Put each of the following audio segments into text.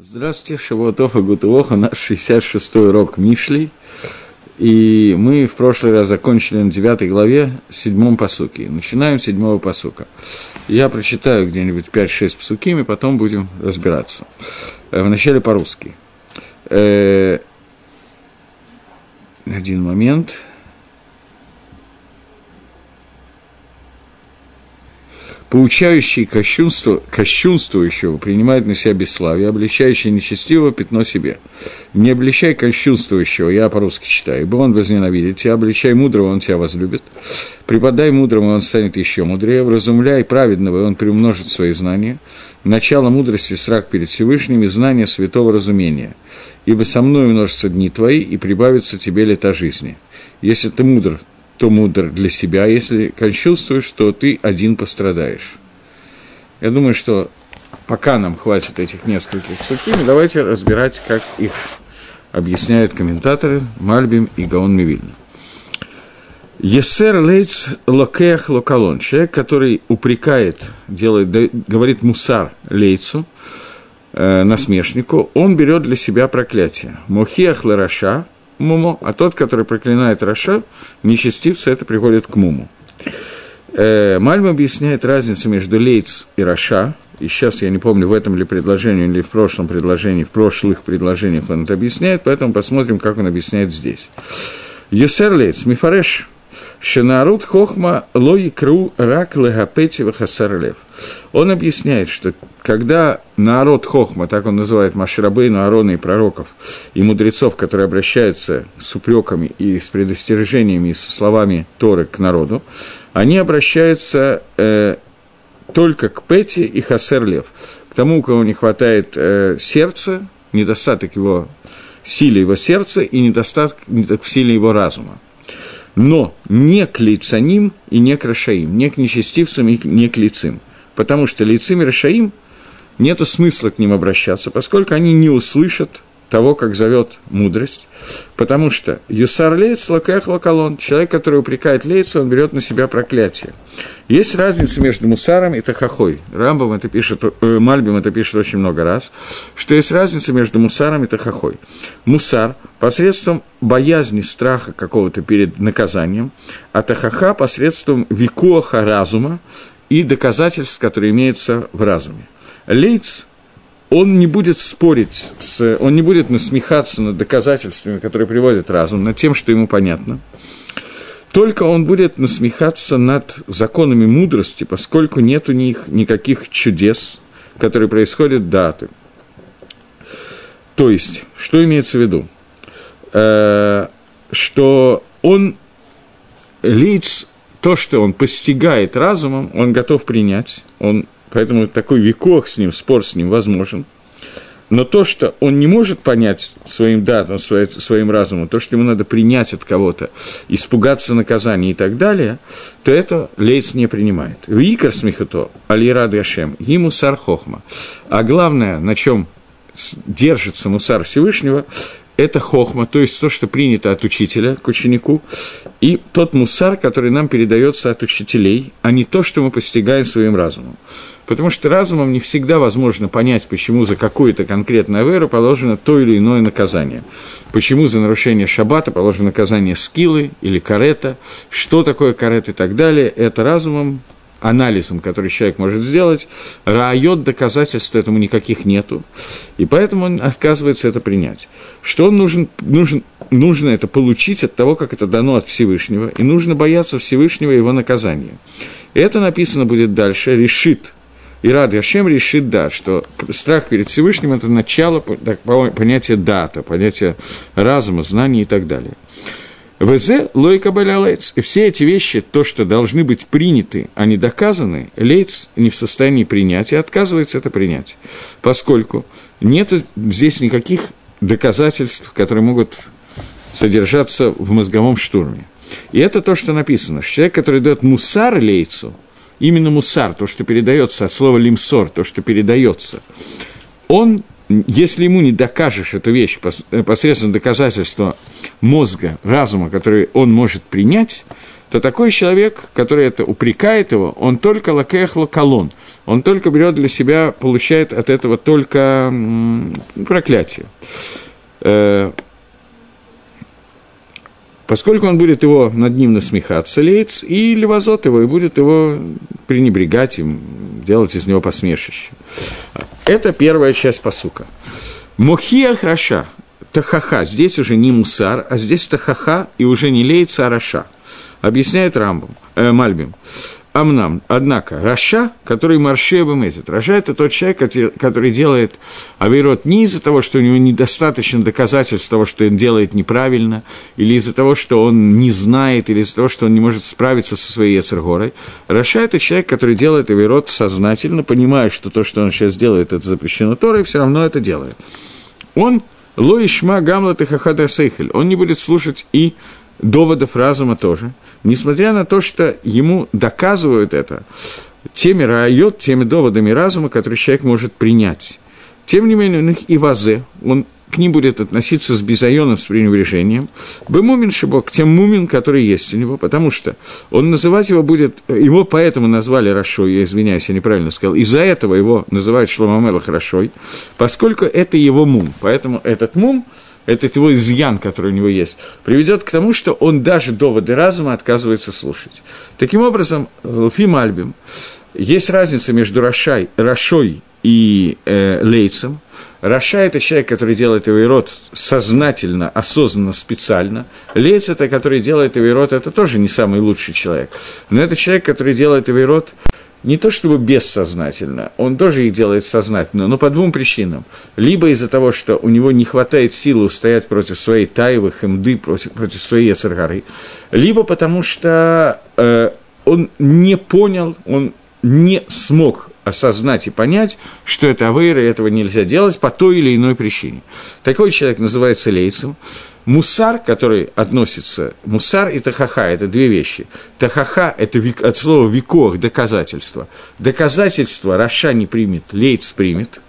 Здравствуйте, Шавуатов и Гутуоха, наш 66-й урок Мишли. И мы в прошлый раз закончили на 9 главе, седьмом посуке. Начинаем с седьмого посука. Я прочитаю где-нибудь 5-6 посуким, и потом будем разбираться. Э, вначале по-русски. Э, один момент. Поучающий кощунство, кощунствующего принимает на себя бесславие, обличающий нечестивого пятно себе. Не обличай кощунствующего, я по-русски читаю, ибо он возненавидит тебя, обличай мудрого, он тебя возлюбит. Преподай мудрому, он станет еще мудрее, вразумляй праведного, и он приумножит свои знания. Начало мудрости – срак перед Всевышним, и знание святого разумения. Ибо со мной множатся дни твои, и прибавится тебе лета жизни. Если ты мудр, то мудр для себя, если кощунствуешь, то ты один пострадаешь. Я думаю, что пока нам хватит этих нескольких сухими, давайте разбирать, как их объясняют комментаторы Мальбим и Гаон Мивильна. Есер лейц локех локалон. Человек, который упрекает, делает, говорит мусар лейцу, э, насмешнику, он берет для себя проклятие. Мохиах лараша, муму, а тот, который проклинает רשע, нечестивца, это приходит к муму. Э, Мальбим объясняет разницу между לץ и רשע, и сейчас я не помню, в этом ли предложении или в прошлом предложении, в прошлых предложениях он это объясняет, поэтому посмотрим, как он объясняет здесь. יוסר לץ, מפרש, שנערות חכמה לא יקראו רק להפתי וחסר לב. Он объясняет, что когда נערות חכמה, так он называет Моше Рабейну, Арона и пророков, и мудрецов, которые обращаются с упреками и с предостережениями, и со словами Торы к народу, они обращаются э, только к Пети и Хасерлев, к тому, у кого не хватает э, сердца, недостаток его силы его сердца и недостаток в силе его разума но не к лицаним и не к рашаим, не к нечестивцам и не к лицим. Потому что лицим и рашаим нету смысла к ним обращаться, поскольку они не услышат того, как зовет мудрость, потому что Юсар Лейц лаках лакалон, человек, который упрекает Лейца, он берет на себя проклятие. Есть разница между Мусаром и Тахахой. Рамбом это пишет, э, Мальбим это пишет очень много раз, что есть разница между Мусаром и Тахахой. Мусар посредством боязни, страха какого-то перед наказанием, а Тахаха посредством викуаха разума и доказательств, которые имеются в разуме. Лейц он не будет спорить, с, он не будет насмехаться над доказательствами, которые приводят разум, над тем, что ему понятно. Только он будет насмехаться над законами мудрости, поскольку нет у них никаких чудес, которые происходят даты. То есть, что имеется в виду? Э, что он лиц, то, что он постигает разумом, он готов принять, он Поэтому такой векох с ним, спор с ним возможен. Но то, что он не может понять своим датам, своим разумом, то, что ему надо принять от кого-то, испугаться наказания и так далее, то это Лейц не принимает. Викар смехуто, алирад Яшем, ему сар хохма. А главное, на чем держится мусар Всевышнего, это хохма, то есть то, что принято от учителя к ученику, и тот мусар, который нам передается от учителей, а не то, что мы постигаем своим разумом. Потому что разумом не всегда возможно понять, почему за какую-то конкретную веру положено то или иное наказание. Почему за нарушение шаббата положено наказание скилы или карета, что такое карет и так далее. Это разумом анализом, который человек может сделать, райот доказательств этому никаких нету, и поэтому он отказывается это принять. Что он нужен, нужен, нужно это получить от того, как это дано от Всевышнего, и нужно бояться Всевышнего и его наказания. Это написано будет дальше, решит и Рад Яшем решит, да, что страх перед Всевышним – это начало понятия дата, понятия разума, знаний и так далее. ВЗ лойка лейц. И все эти вещи, то, что должны быть приняты, а не доказаны, лейц не в состоянии принять и отказывается это принять, поскольку нет здесь никаких доказательств, которые могут содержаться в мозговом штурме. И это то, что написано. Человек, который дает мусар лейцу – именно мусар, то, что передается от слова лимсор, то, что передается, он если ему не докажешь эту вещь посредством доказательства мозга, разума, который он может принять, то такой человек, который это упрекает его, он только лакехло колон, он только берет для себя, получает от этого только проклятие. Поскольку он будет его над ним насмехаться, лейц, и левозот его, и будет его пренебрегать им, делать из него посмешище. Это первая часть посука. Мухия храша, тахаха, здесь уже не мусар, а здесь тахаха, и уже не лейца, а раша – Объясняет Рамбом, э, Мальбим. אמנם, однако, רשע, который מרשיע במזיד. רשע – это тот человек, который делает עבירות не из-за того, что у него недостаточно доказательств того, что он делает неправильно, или из-за того, что он не знает, или из-за того, что он не может справиться со своей יצר הרע ой. רשע – это человек, который делает עבירות сознательно, понимая, что то, что он сейчас делает, это запрещено Торой, все равно это делает. Он – לא ישמע גם לתוכחת השכל. Он не будет слушать и доводов разума тоже, несмотря на то, что ему доказывают это теми райот, теми доводами разума, которые человек может принять. Тем не менее, у них и вазе, он к ним будет относиться с безайоном, с пренебрежением. Бемумин Шибок, тем мумин, который есть у него, потому что он называть его будет, его поэтому назвали Рашой, я извиняюсь, я неправильно сказал, из-за этого его называют Шломамела Хорошой, поскольку это его мум. Поэтому этот мум – этот его изъян, который у него есть, приведет к тому, что он даже доводы разума отказывается слушать. Таким образом, Луфим Альбим, есть разница между Рашай, Рашой и э, Лейцем. Раша – это человек, который делает его род сознательно, осознанно, специально. Лейц – это который делает его род, это тоже не самый лучший человек. Но это человек, который делает его род не то чтобы бессознательно, он тоже их делает сознательно, но по двум причинам. Либо из-за того, что у него не хватает силы устоять против своей таевы, хемды, против, против своей яцергары, либо потому что э, он не понял, он не смог осознать и понять, что это авейра, и этого нельзя делать по той или иной причине. Такой человек называется лейцем. Мусар, который относится... Мусар и тахаха – это две вещи. Тахаха – это от слова веков, доказательство. Доказательство רשע не примет, לץ примет.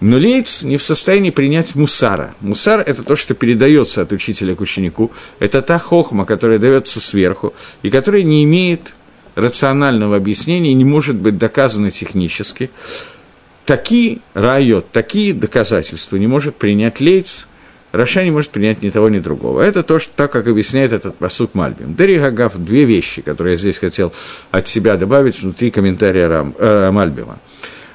Но לץ не в состоянии принять מוסר а. מוסר – это то, что передается от учителя к ученику. Это та חכמה, которая дается сверху, и которая не имеет рационального объяснения, не может быть доказана технически. Такие ראיות, такие доказательства не может принять לץ – רשע не может принять ни того, ни другого. Это то, что, так как объясняет этот פסוק Мальбим. דרך אגב – две вещи, которые я здесь хотел от себя добавить внутри комментария Рам, э, Мальбима.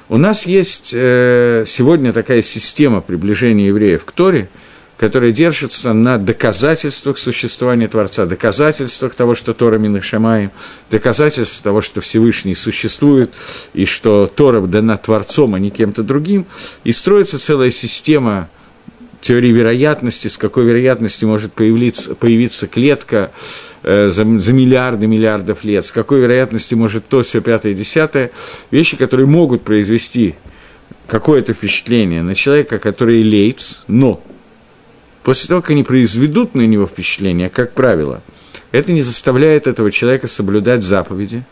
У нас есть э, сегодня такая система приближения евреев к Торе, которая держится на доказательствах существования Творца, доказательствах того, что Тора Минахшамаем, доказательствах того, что Всевышний существует, и что Тора дана Творцом, а не кем-то другим, и строится целая система теории вероятности, с какой вероятностью может появиться, появиться клетка э, за, за миллиарды миллиардов лет, с какой вероятностью может то, все пятое, десятое, вещи, которые могут произвести какое-то впечатление на человека, который лейц, но после того, как они произведут на него впечатление, как правило, это не заставляет этого человека соблюдать заповеди,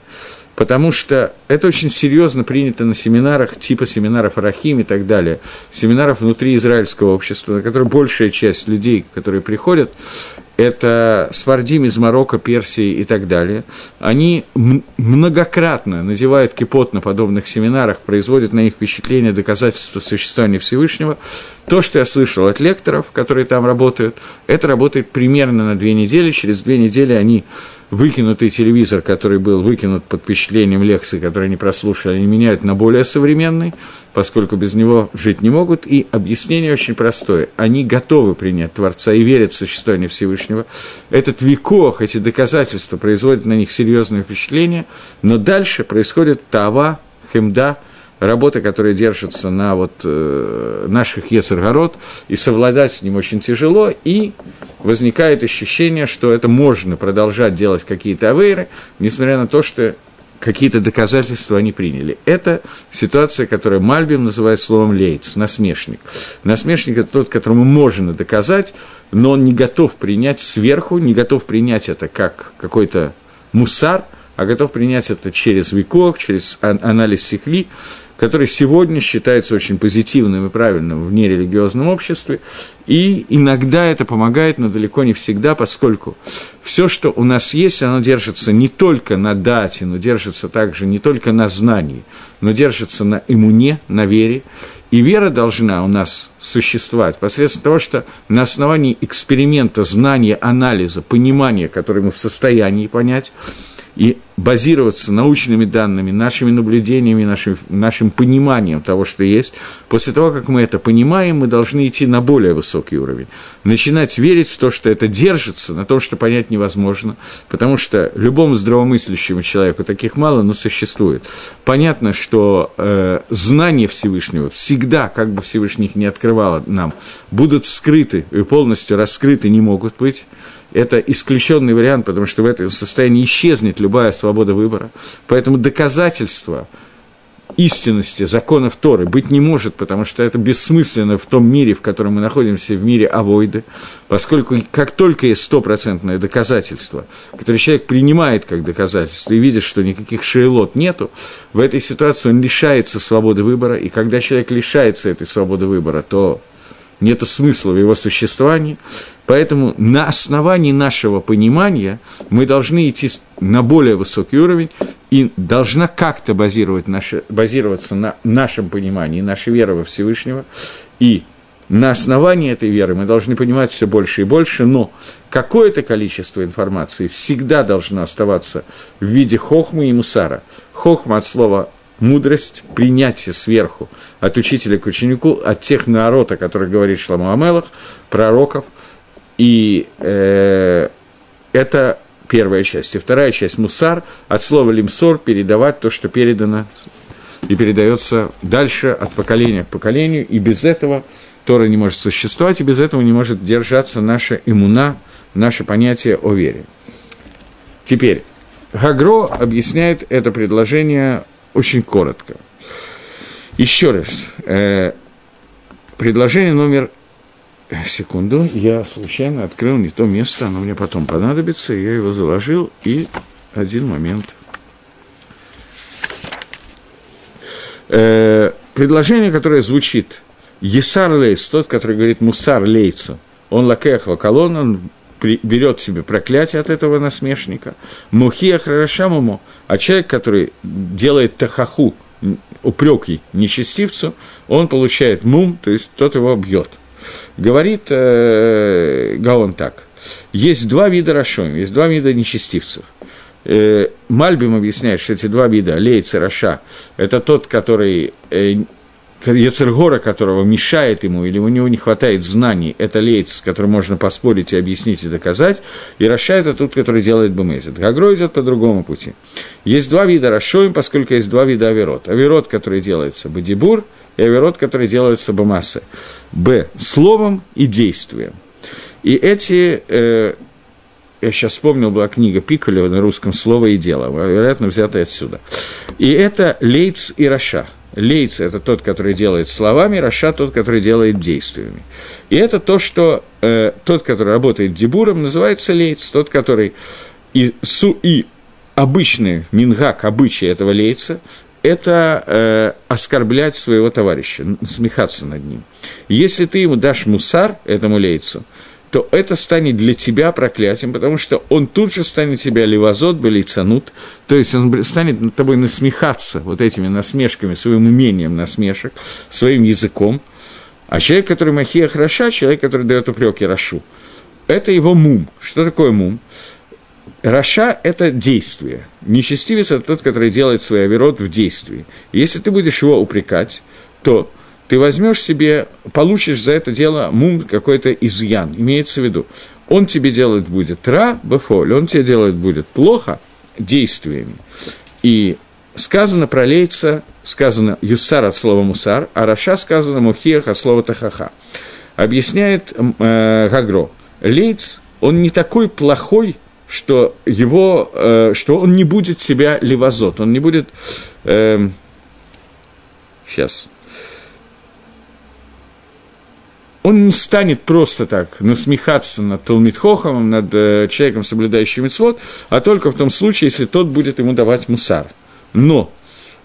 потому что это очень серьезно принято на семинарах, типа семинаров Рахим и так далее, семинаров внутри израильского общества, на которые большая часть людей, которые приходят, это Свардим из Марокко, Персии и так далее, они многократно надевают кипот на подобных семинарах, производят на них впечатление доказательства существования Всевышнего. То, что я слышал от лекторов, которые там работают, это работает примерно на две недели. Через две недели они выкинутый телевизор, который был выкинут под впечатлением лекции, которые они прослушали, они меняют на более современный, поскольку без него жить не могут. И объяснение очень простое. Они готовы принять Творца и верят в существование Всевышнего. Этот векох, эти доказательства производят на них серьезное впечатление, но дальше происходит тава, хемда, работа, которая держится на вот, э, наших Ецергород, и совладать с ним очень тяжело, и возникает ощущение, что это можно продолжать делать какие-то авейры, несмотря на то, что какие-то доказательства они приняли. Это ситуация, которую Мальбим называет словом лейц, насмешник. Насмешник – это тот, которому можно доказать, но он не готов принять сверху, не готов принять это как какой-то мусар, а готов принять это через веков, через анализ сихли, который сегодня считается очень позитивным и правильным в нерелигиозном обществе, и иногда это помогает, но далеко не всегда, поскольку все, что у нас есть, оно держится не только на дате, но держится также не только на знании, но держится на иммуне, на вере, и вера должна у нас существовать посредством того, что на основании эксперимента, знания, анализа, понимания, который мы в состоянии понять, и базироваться научными данными, нашими наблюдениями, нашим, нашим пониманием того, что есть. После того, как мы это понимаем, мы должны идти на более высокий уровень. Начинать верить в то, что это держится, на то, что понять невозможно, потому что любому здравомыслящему человеку таких мало, но существует. Понятно, что э, знания Всевышнего всегда, как бы Всевышний их не открывал нам, будут скрыты и полностью раскрыты не могут быть это исключенный вариант, потому что в этом состоянии исчезнет любая свобода выбора. Поэтому доказательства истинности законов Торы быть не может, потому что это бессмысленно в том мире, в котором мы находимся, в мире авойды, поскольку как только есть стопроцентное доказательство, которое человек принимает как доказательство и видит, что никаких шейлот нету, в этой ситуации он лишается свободы выбора, и когда человек лишается этой свободы выбора, то нет смысла в его существовании, Поэтому на основании нашего понимания мы должны идти на более высокий уровень и должна как-то базировать наше, базироваться на нашем понимании, наша вера во Всевышнего. И на основании этой веры мы должны понимать все больше и больше, но какое-то количество информации всегда должно оставаться в виде хохмы и мусара. Хохма от слова мудрость, принятие сверху от учителя к ученику, от тех народа, о которых говорит Шламу Амелах, пророков – и э, это первая часть. И вторая часть – мусар, от слова лимсор – передавать то, что передано и передается дальше от поколения к поколению, и без этого Тора не может существовать, и без этого не может держаться наша иммуна, наше понятие о вере. Теперь, Гагро объясняет это предложение очень коротко. Еще раз, э, предложение номер Секунду, я случайно открыл не то место, оно мне потом понадобится, я его заложил, и один момент. Э, предложение, которое звучит «Есар лейс», тот, который говорит «Мусар лейцу», он лакех вакалон, он берет себе проклятие от этого насмешника. Мухия хорошамому, а человек, который делает тахаху, упреки нечестивцу, он получает мум, то есть тот его бьет – Говорит э, Гаон так. Есть два вида רשעים, есть два вида нечестивцев. Э, Мальбим объясняет, что эти два вида, לץ и רשע, это тот, который э, יצר הרע, которого мешает ему, или у него не хватает знаний, это לץ, с которым можно поспорить и объяснить и доказать, и Раша – это тот, который делает במזיד. Гагро идет по другому пути. Есть два вида רשעים, поскольку есть два вида עבירות. עבירות, который делается בדיבור, и עבירות, который делается במעשה. Б. Словом и действием. И эти э, я сейчас вспомнил, была книга Пикуля на русском «Слово и дело», вероятно, взятая отсюда. И это לץ и רשע. Лейц – это тот, который делает словами, רשע – тот, который делает действиями. И это то, что э, тот, который работает דיבור ом, называется לץ, тот, который и, су, и обычный מנהג, обычай этого לץ а, это э, оскорблять своего товарища, смехаться над ним. Если ты ему дашь мусар, этому лейцу, то это станет для тебя проклятием, потому что он тут же станет тебя левозот, белицанут, то есть он станет над тобой насмехаться вот этими насмешками, своим умением насмешек, своим языком. А человек, который махия хороша, человек, который дает упреки Рашу, это его мум. Что такое мум? Раша – это действие. Нечестивец – это тот, который делает свой оверот в действии. Если ты будешь его упрекать, то ты возьмешь себе, получишь за это дело мум какой-то изъян, имеется в виду. Он тебе делать будет тра, бефоль, он тебе делать будет плохо действиями. И сказано про сказано юсар от слова мусар, а раша сказано мухиях от слова тахаха. Объясняет э, Гагро. Лейц, он не такой плохой, что его, э, что он не будет себя левозот, он не будет... Э, сейчас он не станет просто так насмехаться над Талмитхохом, над э, человеком, соблюдающим мецвод, а только в том случае, если тот будет ему давать мусар. Но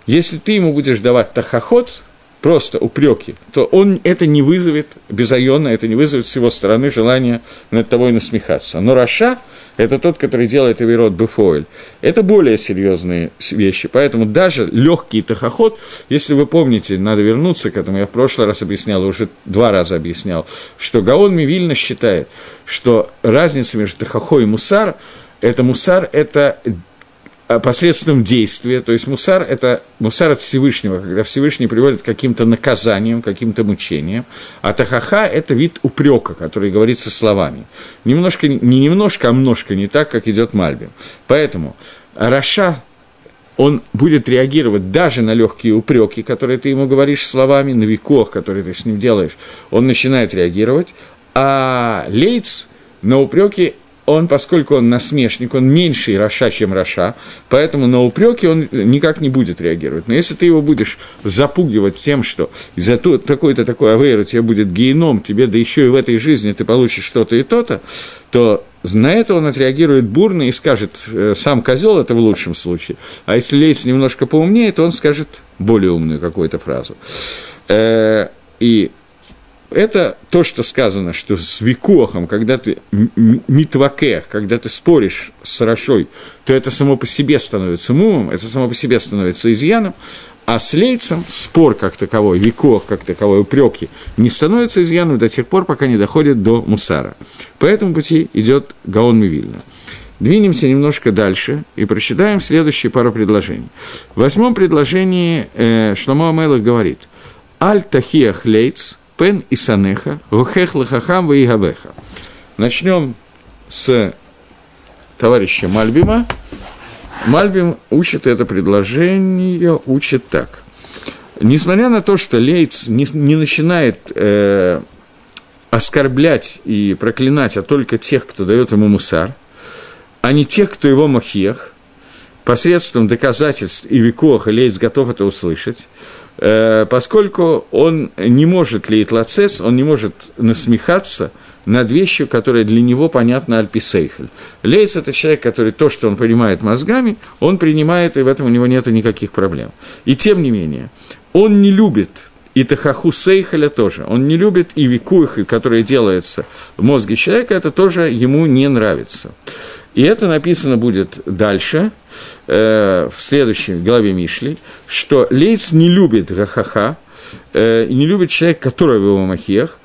если ты ему будешь давать тахоход, просто упреки, то он это не вызовет безайона, это не вызовет с его стороны желания над тобой насмехаться. Но Раша – это тот, который делает Эверот Бефоэль. Это более серьезные вещи. Поэтому даже легкий тахоход, если вы помните, надо вернуться к этому, я в прошлый раз объяснял, уже два раза объяснял, что Гаон Мивильна считает, что разница между тахохо и мусар – это мусар – это посредством действия, то есть мусар – это мусар от Всевышнего, когда Всевышний приводит к каким-то наказаниям, каким-то мучениям, а תוכחה – это вид упрека, который говорится словами. Немножко, не немножко, а немножко не так, как идет Мальбим. Поэтому רשע он будет реагировать даже на легкие упреки, которые ты ему говоришь словами, на ויכוח, которые ты с ним делаешь, он начинает реагировать, а לץ на упреки он, поскольку он насмешник, он меньше רשע, чем רשע, поэтому на упреки он никак не будет реагировать. Но если ты его будешь запугивать тем, что из-за такой-то такой авейр у тебя будет геном, тебе да еще и в этой жизни ты получишь что-то и то-то, то на это он отреагирует бурно и скажет, э, сам козел это в лучшем случае. А если Лейс немножко поумнее, то он скажет более умную какую-то фразу. Э, и это то, что сказано, что с викохом, когда ты митвакех, когда ты споришь с Рашой, то это само по себе становится мумом, это само по себе становится изъяном, а с лейцем спор как таковой, викох как таковой, упреки не становятся изъяном до тех пор, пока не доходит до мусара. По этому пути идет Гаон Мивильна. Двинемся немножко дальше и прочитаем следующие пару предложений. В восьмом предложении э, Шломо Амелах говорит «Аль тахиах лейц» Пен и Санеха, Гухех Лахахам и Габеха. Начнем с товарища Мальбима. Мальбим учит это предложение, учит так. Несмотря на то, что Лейц не, не начинает э, оскорблять и проклинать, а только тех, кто дает ему мусар, а не тех, кто его махех, посредством доказательств и веков Лейц готов это услышать, поскольку он не может леять лацец, он не может насмехаться над вещью, которая для него понятна альписейхель. Лейц – это человек, который то, что он понимает мозгами, он принимает, и в этом у него нет никаких проблем. И тем не менее, он не любит и Тахаху Сейхеля тоже. Он не любит и Викуих, который делается в мозге человека, это тоже ему не нравится. И это написано будет дальше, э, в следующей главе Мишли, что Лейц не любит Гахаха, э, не любит человека, который в его махиях,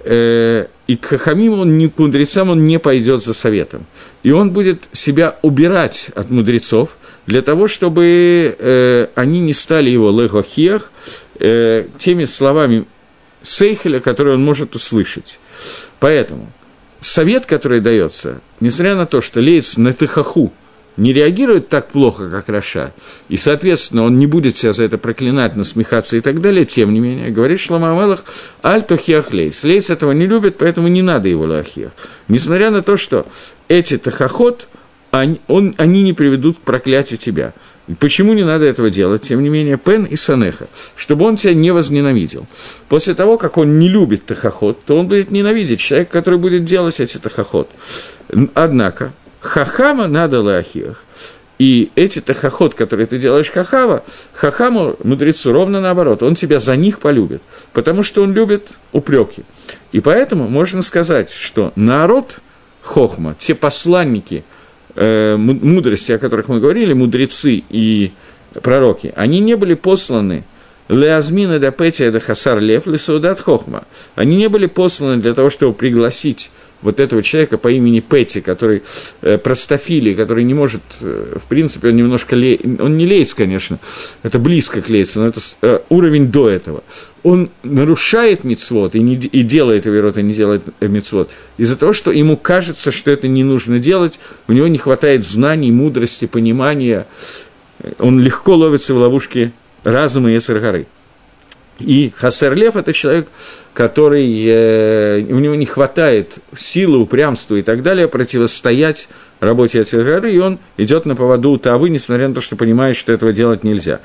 э, и к Хахамим, он не, к мудрецам он не пойдет за советом. И он будет себя убирать от мудрецов для того, чтобы э, они не стали его легохиях э, теми словами Сейхеля, которые он может услышать. Поэтому – совет, который дается, несмотря на то, что Лейц на Тыхаху не реагирует так плохо, как Раша, и, соответственно, он не будет себя за это проклинать, насмехаться и так далее, тем не менее, говорит Шлома Амелах, аль тохиах лейс. Лейс этого не любит, поэтому не надо его лахиях. Несмотря на то, что эти тахоход, они, он, они не приведут к проклятию тебя. Почему не надо этого делать? Тем не менее, Пен и Санеха, чтобы он тебя не возненавидел. После того, как он не любит тахоход, то он будет ненавидеть человека, который будет делать эти тахоход. Однако, хахама надо лахиях. И эти тахоход, которые ты делаешь хахава, хахаму, мудрецу, ровно наоборот, он тебя за них полюбит, потому что он любит упреки. И поэтому можно сказать, что народ хохма, те посланники – мудрости, о которых мы говорили, мудрецы и пророки, они не были посланы Леазмина да Петия да Хасар Лев Лесаудат Хохма. Они не были посланы для того, чтобы пригласить вот этого человека по имени Петти, который э, простофилий, который не может, э, в принципе, он немножко ле... он не лейц, конечно, это близко к лейцу, но это э, уровень до этого. Он нарушает мицвод и, не, и делает Аверот, и не делает мицвод из-за того, что ему кажется, что это не нужно делать, у него не хватает знаний, мудрости, понимания, он легко ловится в ловушке разума и горы. И Хасерлев – это человек, который, э, у него не хватает силы, упрямства и так далее противостоять работе Ацергары, и он идет на поводу у Тавы, несмотря на то, что понимает, что этого делать нельзя.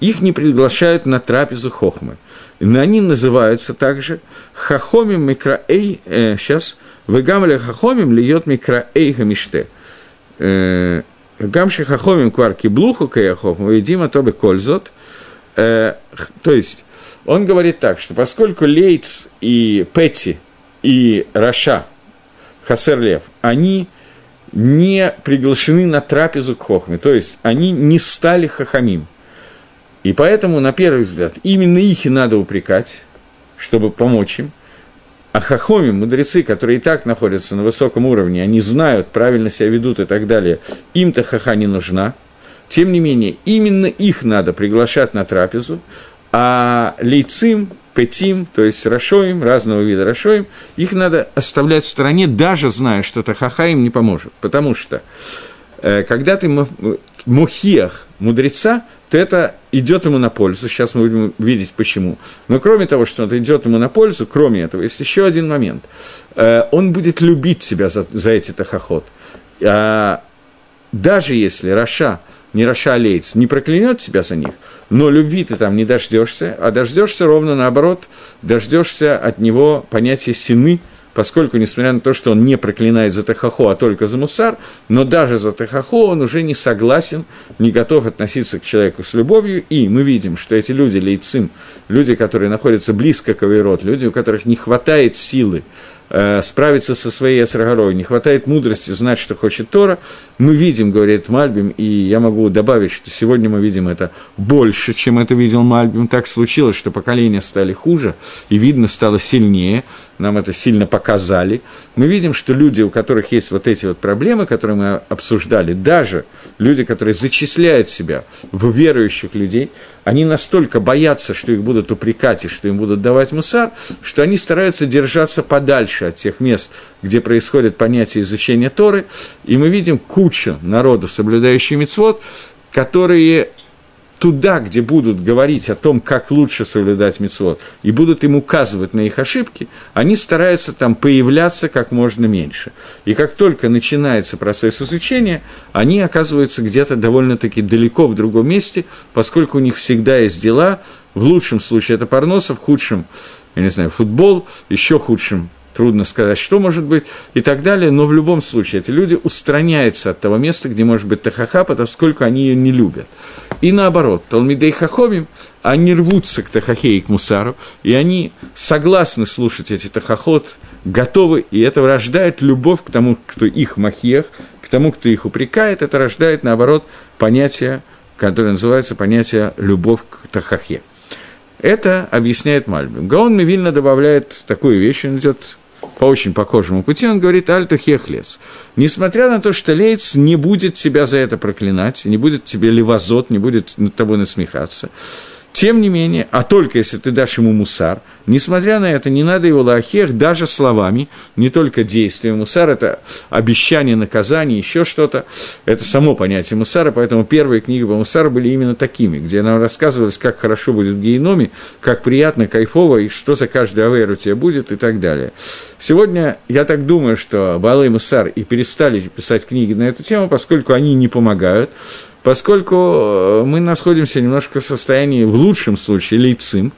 Их не приглашают на трапезу Хохмы. Они называются также Хахомим Микраэй, э, сейчас, Вегамля Хахомим льет Микраэй Хамиште. Э, Гамши Хахомим Кварки Блуху Каяхов, Вейдима Тобе Кользот – э, то есть, он говорит так, что поскольку Лейтс и Петти и Раша, Хасерлев, они не приглашены на трапезу к Хохме, то есть они не стали хахамим. И поэтому, на первый взгляд, именно их и надо упрекать, чтобы помочь им. А хахоми, мудрецы, которые и так находятся на высоком уровне, они знают, правильно себя ведут и так далее, им-то хаха не нужна. Тем не менее, именно их надо приглашать на трапезу, а лейцим, петим, то есть рашоим, разного вида рашоим, их надо оставлять в стороне, даже зная, что тахаха им не поможет. Потому что, э, когда ты мухиях мудреца, то это идет ему на пользу. Сейчас мы будем видеть почему. Но кроме того, что это идет ему на пользу, кроме этого, есть еще один момент. Э, он будет любить себя за, за эти תוכחות. А, даже если רשע, не רשע לץ, не проклянет тебя за них, но любви ты там не дождешься, а дождешься ровно наоборот, дождешься от него понятия שנאה – поскольку, несмотря на то, что он не проклинает за תוכחה, а только за מוסר, но даже за תוכחה он уже не согласен, не готов относиться к человеку с любовью, и мы видим, что эти люди, לצים, люди, которые находятся близко к Аверот, люди, у которых не хватает силы справиться со своей Эсрагорой, не хватает мудрости знать, что хочет Тора, мы видим, говорит Мальбим, и я могу добавить, что сегодня мы видим это больше, чем это видел Мальбим. Так случилось, что поколения стали хуже, и видно стало сильнее, нам это сильно показали. Мы видим, что люди, у которых есть вот эти вот проблемы, которые мы обсуждали, даже люди, которые зачисляют себя в верующих людей, они настолько боятся, что их будут упрекать и что им будут давать мусар, что они стараются держаться подальше от тех мест, где происходит понятие изучения Торы, и мы видим кучу народу, соблюдающих мецвод, которые туда, где будут говорить о том, как лучше соблюдать мецвод, и будут им указывать на их ошибки, они стараются там появляться как можно меньше. И как только начинается процесс изучения, они оказываются где-то довольно-таки далеко в другом месте, поскольку у них всегда есть дела, в лучшем случае это парноса, в худшем, я не знаю, футбол, еще худшем трудно сказать, что может быть, и так далее, но в любом случае эти люди устраняются от того места, где может быть тахаха, поскольку они ее не любят. И наоборот, Талмидей Хахомим, они рвутся к тахахе и к мусару, и они согласны слушать эти тахахот, готовы, и это рождает любовь к тому, кто их махиях, к тому, кто их упрекает, это рождает, наоборот, понятие, которое называется понятие «любовь к тахахе». Это объясняет Мальбим. Гаон Мивильна добавляет такую вещь, он идет по очень похожему пути, он говорит «Альту хехлес». Несмотря на то, что Лейц не будет тебя за это проклинать, не будет тебе левозот, не будет над тобой насмехаться, тем не менее, а только если ты дашь ему мусар, несмотря на это, не надо его лахех даже словами, не только действием. Мусар – это обещание наказания, еще что-то. Это само понятие мусара, поэтому первые книги по мусару были именно такими, где нам рассказывалось, как хорошо будет в геноме, как приятно, кайфово, и что за каждый авейр у тебя будет и так далее. Сегодня я так думаю, что Балы Мусар и перестали писать книги на эту тему, поскольку они не помогают, поскольку э, мы находимся немножко в состоянии, в лучшем случае, лицим,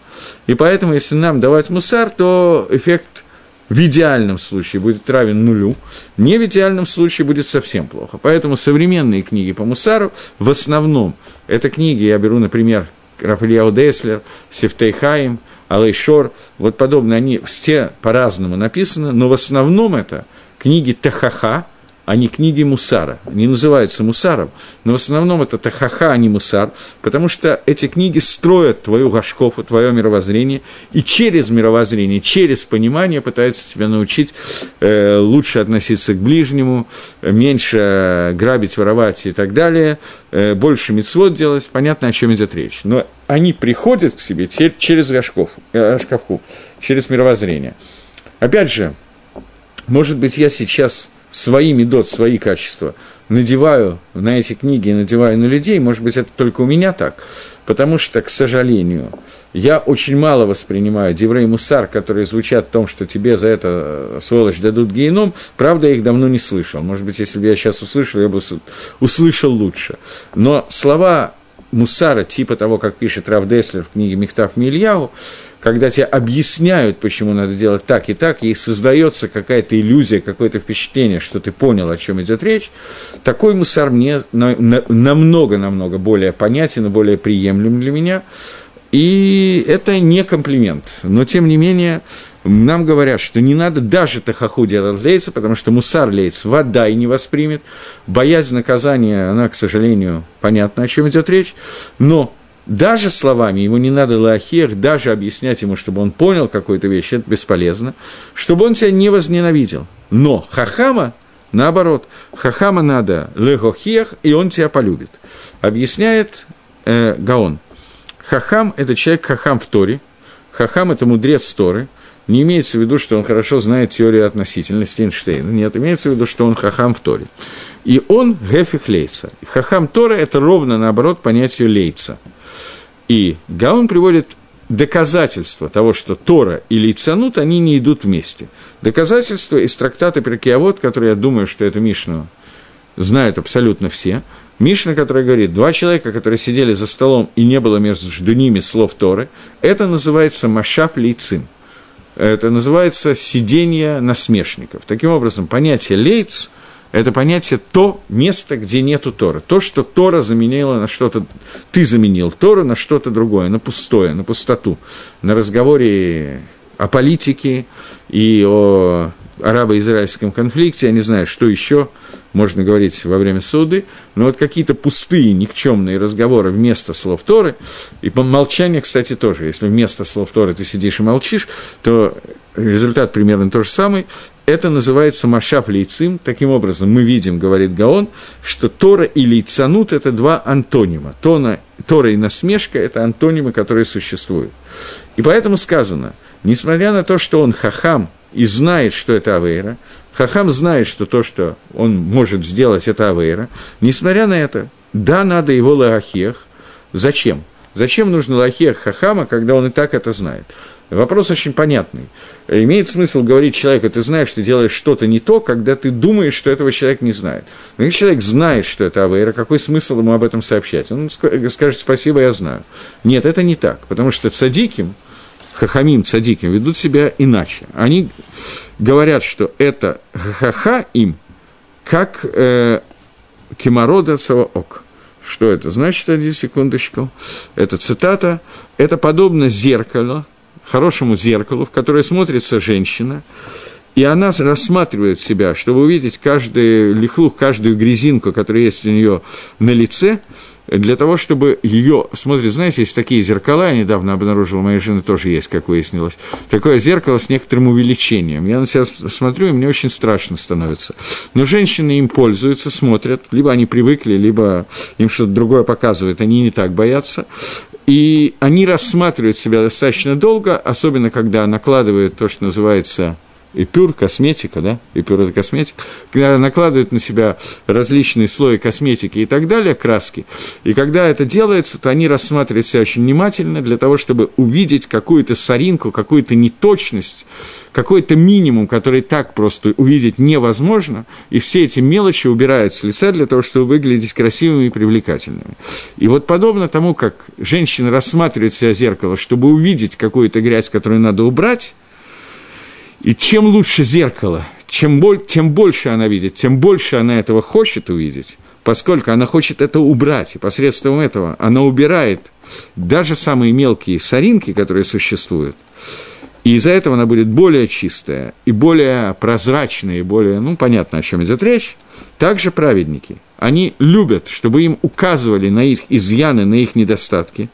и поэтому, если нам давать мусар, то эффект в идеальном случае будет равен нулю, не в идеальном случае будет совсем плохо. Поэтому современные книги по мусару в основном, это книги, я беру, например, Рафаэль Деслер, Сефтей Хаим, Алейшор, вот подобные, они все по-разному написаны, но в основном это книги Тахаха, а не книги Мусара. Не называются Мусаром, но в основном это Тахаха, а не Мусар, потому что эти книги строят твою Гашкову, твое мировоззрение, и через мировоззрение, через понимание пытаются тебя научить э, лучше относиться к ближнему, меньше грабить, воровать и так далее, э, больше мецвод делать, понятно, о чем идет речь. Но они приходят к себе через Гашкову, э, через мировоззрение. Опять же, может быть, я сейчас свои медот, свои качества надеваю на эти книги, надеваю на людей, может быть, это только у меня так, потому что, к сожалению, я очень мало воспринимаю Деврей Мусар, которые звучат в том, что тебе за это, э, сволочь, дадут геном, правда, я их давно не слышал. Может быть, если бы я сейчас услышал, я бы услышал лучше. Но слова Мусара, типа того, как пишет Рав Деслер в книге Мехтав Мильяу, когда тебе объясняют, почему надо делать так и так, и создается какая-то иллюзия, какое-то впечатление, что ты понял, о чем идет речь, такой мусар мне намного-намного более понятен и более приемлем для меня. И это не комплимент. Но, тем не менее, нам говорят, что не надо даже тахаху делать лейца, потому что мусар лейц вода и не воспримет. Боязнь наказания, она, к сожалению, понятно, о чем идет речь. Но даже словами ему не надо лахех, даже объяснять ему, чтобы он понял какую-то вещь, это бесполезно, чтобы он тебя не возненавидел. Но хахама, наоборот, хахама надо легохех, и он тебя полюбит. Объясняет э, Гаон – Хахам – это человек хахам в Торе. Хахам – это мудрец Торы. Не имеется в виду, что он хорошо знает теорию относительности Эйнштейна. Нет, имеется в виду, что он хахам в Торе. И он гефих лейца. Хахам Тора – это ровно наоборот понятию лейца. И Гаон приводит доказательства того, что Тора и Лейцанут, они не идут вместе. Доказательства из трактата Перкиавод, который, я думаю, что это Мишну знают абсолютно все – Мишна, которая говорит, два человека, которые сидели за столом, и не было между ними слов Торы, это называется машап лейцин. Это называется сидение насмешников. Таким образом, понятие лейц – это понятие то место, где нету Тора. То, что Тора заменила на что-то, ты заменил Тору на что-то другое, на пустое, на пустоту. На разговоре о политике и о арабо-израильском конфликте, я не знаю, что еще можно говорить во время суды, но вот какие-то пустые, никчемные разговоры вместо слов Торы, и молчание, кстати, тоже, если вместо слов Торы ты сидишь и молчишь, то результат примерно тот же самый, это называется машав лейцим. Таким образом, мы видим, говорит Гаон, что Тора и лейцанут – это два антонима. Тона, Тора и насмешка – это антонимы, которые существуют. И поэтому сказано, несмотря на то, что он хахам и знает, что это Авейра, Хахам знает, что то, что он может сделать, это Авейра. Несмотря на это, да, надо его лахех. Зачем? Зачем нужно лахех Хахама, когда он и так это знает? Вопрос очень понятный. Имеет смысл говорить человеку, ты знаешь, ты делаешь что-то не то, когда ты думаешь, что этого человек не знает. Но если человек знает, что это Авейра, какой смысл ему об этом сообщать? Он скажет, спасибо, я знаю. Нет, это не так, потому что цадиким – хахамим, цадиким, ведут себя иначе. Они говорят, что это хаха им, как э, кемарода саваок. Что это значит? Один секундочку. Это цитата. Это подобно зеркалу, хорошему зеркалу, в которое смотрится женщина, и она рассматривает себя, чтобы увидеть каждый лихлух, каждую грязинку, которая есть у нее на лице, для того, чтобы ее смотрит, знаете, есть такие зеркала, я недавно обнаружил, у моей жены тоже есть, как выяснилось, такое зеркало с некоторым увеличением. Я на себя смотрю, и мне очень страшно становится. Но женщины им пользуются, смотрят, либо они привыкли, либо им что-то другое показывает, они не так боятся. И они рассматривают себя достаточно долго, особенно когда накладывают то, что называется эпюр, косметика, да, эпюр – это косметика, накладывают на себя различные слои косметики и так далее, краски, и когда это делается, то они рассматривают себя очень внимательно для того, чтобы увидеть какую-то соринку, какую-то неточность, какой-то минимум, который так просто увидеть невозможно, и все эти мелочи убирают с лица для того, чтобы выглядеть красивыми и привлекательными. И вот подобно тому, как женщина рассматривает себя в зеркало, чтобы увидеть какую-то грязь, которую надо убрать, и чем лучше зеркало, чем, боль, тем больше она видит, тем больше она этого хочет увидеть, поскольку она хочет это убрать, и посредством этого она убирает даже самые мелкие соринки, которые существуют, и из-за этого она будет более чистая, и более прозрачная, и более, ну, понятно, о чем идет речь. Также праведники, они любят, чтобы им указывали на их изъяны, на их недостатки,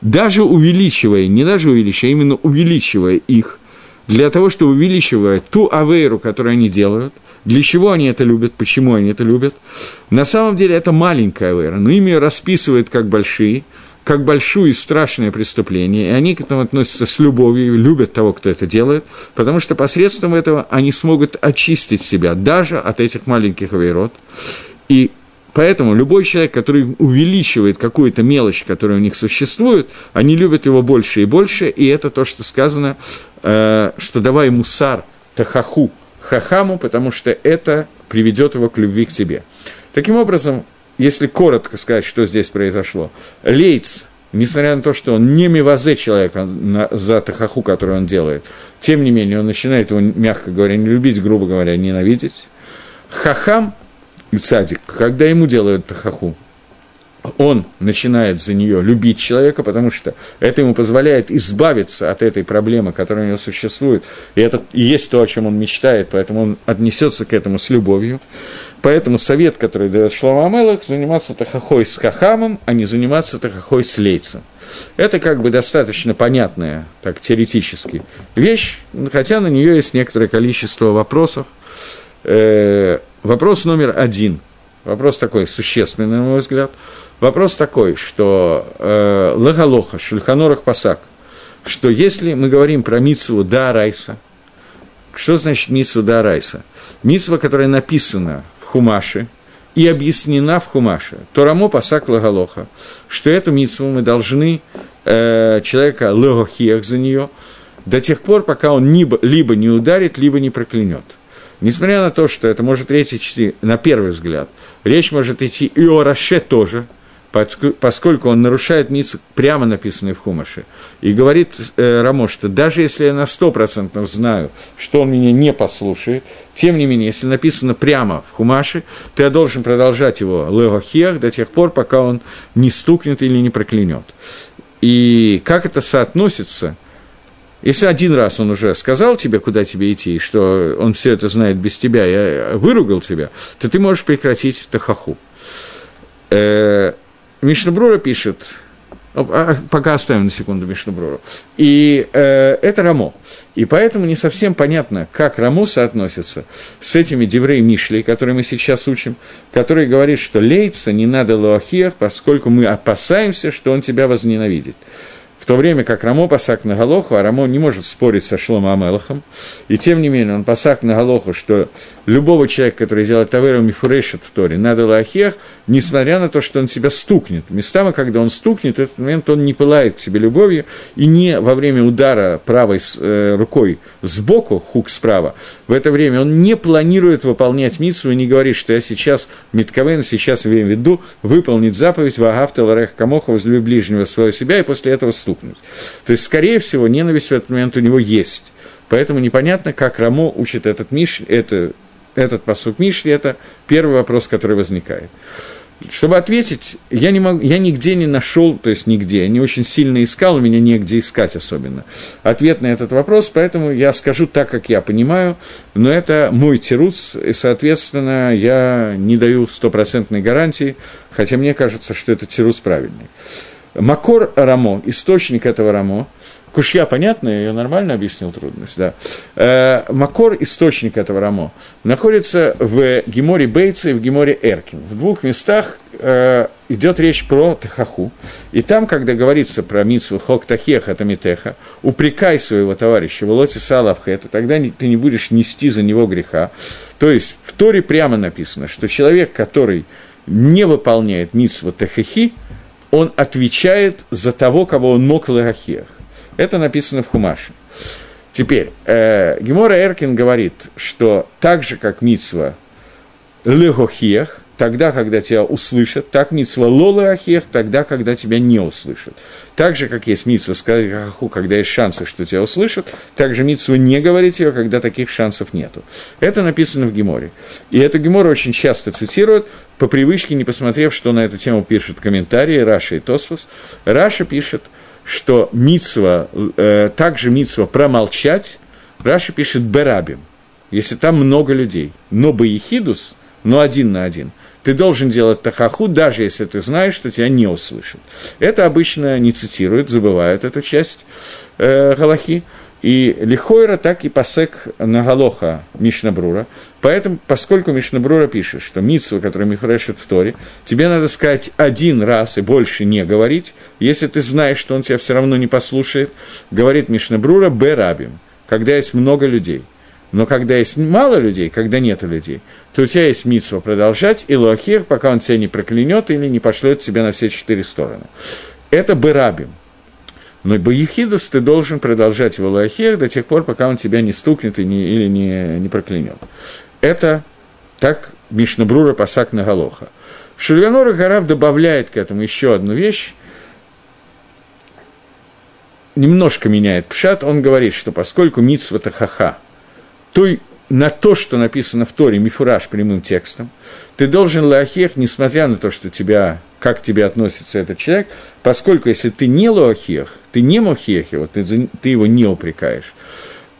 даже увеличивая, не даже увеличивая, а именно увеличивая их – для того, чтобы увеличивать ту авейру, которую они делают, для чего они это любят, почему они это любят. На самом деле это маленькая авейра, но ими ее расписывают как большие, как большое и страшное преступление, и они к этому относятся с любовью, любят того, кто это делает, потому что посредством этого они смогут очистить себя даже от этих маленьких авейрот. И Поэтому любой человек, который увеличивает какую-то мелочь, которая у них существует, они любят его больше и больше, и это то, что сказано, э, что давай мусар тахаху хахаму, потому что это приведет его к любви к тебе. Таким образом, если коротко сказать, что здесь произошло, Лейц, несмотря на то, что он не мивазе человека за тахаху, который он делает, тем не менее, он начинает его, мягко говоря, не любить, грубо говоря, ненавидеть. Хахам – цадик, когда ему делают тахаху, он начинает за нее любить человека, потому что это ему позволяет избавиться от этой проблемы, которая у него существует, и это и есть то, о чем он мечтает, поэтому он отнесется к этому с любовью. Поэтому совет, который дает Шлома Амелах, заниматься тахахой с хахамом, а не заниматься тахахой с лейцем. Это как бы достаточно понятная, так теоретически, вещь, хотя на нее есть некоторое количество вопросов. Э, вопрос номер один, вопрос такой существенный, на мой взгляд. Вопрос такой, что э, Лагалоха, Шульханорах Пасак, что если мы говорим про Мицву да Райса, что значит Мицву да Райса? Мицва, которая написана в Хумаше, и объяснена в Хумаше, Торамо Пасак Лагалоха, что эту митцву мы должны э, человека легохиях за нее до тех пор, пока он либо, либо не ударит, либо не проклянет. Несмотря на то, что это может речь идти, на первый взгляд, речь может идти и о Раше тоже, поскольку он нарушает митцву, прямо написанный в Хумаше. И говорит э, Рамо, что даже если я на сто процентов знаю, что он меня не послушает, тем не менее, если написано прямо в Хумаше, то я должен продолжать его легохех до тех пор, пока он не стукнет или не проклянет. И как это соотносится – если один раз он уже сказал тебе, куда тебе идти, что он все это знает без тебя, я выругал тебя, то ты можешь прекратить тахаху. Э, Мишнабрура пишет, а, пока оставим на секунду Мишнабруру. И э, это Рамо. И поэтому не совсем понятно, как Рамо соотносится с этими деврей Мишли, которые мы сейчас учим, который говорит, что лейца не надо лоахиях, поскольку мы опасаемся, что он тебя возненавидит в то время как Рамо пасак на Галоху, а Рамо не может спорить со Шлома Амелахом, и тем не менее он пасак на Галоху, что любого человека, который делает Таверу Мифурешет в Торе, надо лахех, несмотря на то, что он себя стукнет. Местами, когда он стукнет, в этот момент он не пылает к себе любовью, и не во время удара правой э, рукой сбоку, хук справа, в это время он не планирует выполнять митсву и не говорит, что я сейчас, Митковен, сейчас имею в виду, выполнить заповедь Вагавта Ларех Камоха, возлюби ближнего своего себя, и после этого стук стукнуть. То есть, скорее всего, ненависть в этот момент у него есть. Поэтому непонятно, как Рамо учит этот, Миш, это, этот посуд Мишли, это первый вопрос, который возникает. Чтобы ответить, я, не могу, я нигде не нашел, то есть нигде, я не очень сильно искал, у меня негде искать особенно ответ на этот вопрос, поэтому я скажу так, как я понимаю, но это мой тирус, и, соответственно, я не даю стопроцентной гарантии, хотя мне кажется, что это тирус правильный. Макор Рамо, источник этого Рамо, Кушья понятно, я ее нормально объяснил трудность, да. Э, Макор, источник этого Рамо, находится в Геморе Бейца и в Геморе Эркин. В двух местах э, идет речь про Техаху. И там, когда говорится про Митсву Хок Тахеха Тамитеха, упрекай своего товарища, Волоти Салавхета, тогда ты не будешь нести за него греха. То есть в Торе прямо написано, что человек, который не выполняет Митсву Техахи, он отвечает за того, кого он мог в Лагахиях. Это написано в Хумаше. Теперь, э, Гемора Эркин говорит, что так же, как Мицва Легохиях, тогда, когда тебя услышат, так митсва лола ахех, тогда, когда тебя не услышат. Так же, как есть митсва сказать хаху, когда есть шансы, что тебя услышат, так же митсва не говорить ее, когда таких шансов нету. Это написано в Гемаре. И это Гемара очень часто цитируют, по привычке, не посмотрев, что на эту тему пишут комментарии Раши и Тосфос. Раши пишет, что мицва, э, также мицва промолчать, Раши пишет ברבים, если там много людей. Но Баехидус, но один на один – ты должен делать תוכחה у, даже если ты знаешь, что тебя не услышат. Это обычно не цитируют, забывают эту часть э, Галахи. И Лихойра так и посек на Галоха Мишнабрура. Поэтому, поскольку Мишнабрура пишет, что митсва, которая Мифрешет в Торе, тебе надо сказать один раз и больше не говорить, если ты знаешь, что он тебя все равно не послушает, говорит Мишнабрура Берабим, когда есть много людей – но когда есть мало людей, когда нет людей, то у тебя есть митсва продолжать и лохир, пока он тебя не проклянет или не пошлет тебя на все четыре стороны. Это бырабим. Но Баехидус ты должен продолжать его лохир до тех пор, пока он тебя не стукнет и не, или не, не проклянет. Это так Мишнабрура Пасак на Галоха. Шульганор Гараб добавляет к этому еще одну вещь, немножко меняет пшат, он говорит, что поскольку митсва хаха, той на то, что написано в Торе, мифураж прямым текстом. Ты должен лахех, несмотря на то, что тебя, как к тебе относится этот человек, поскольку если ты не лахех, ты не мохех, вот ты, ты его не упрекаешь,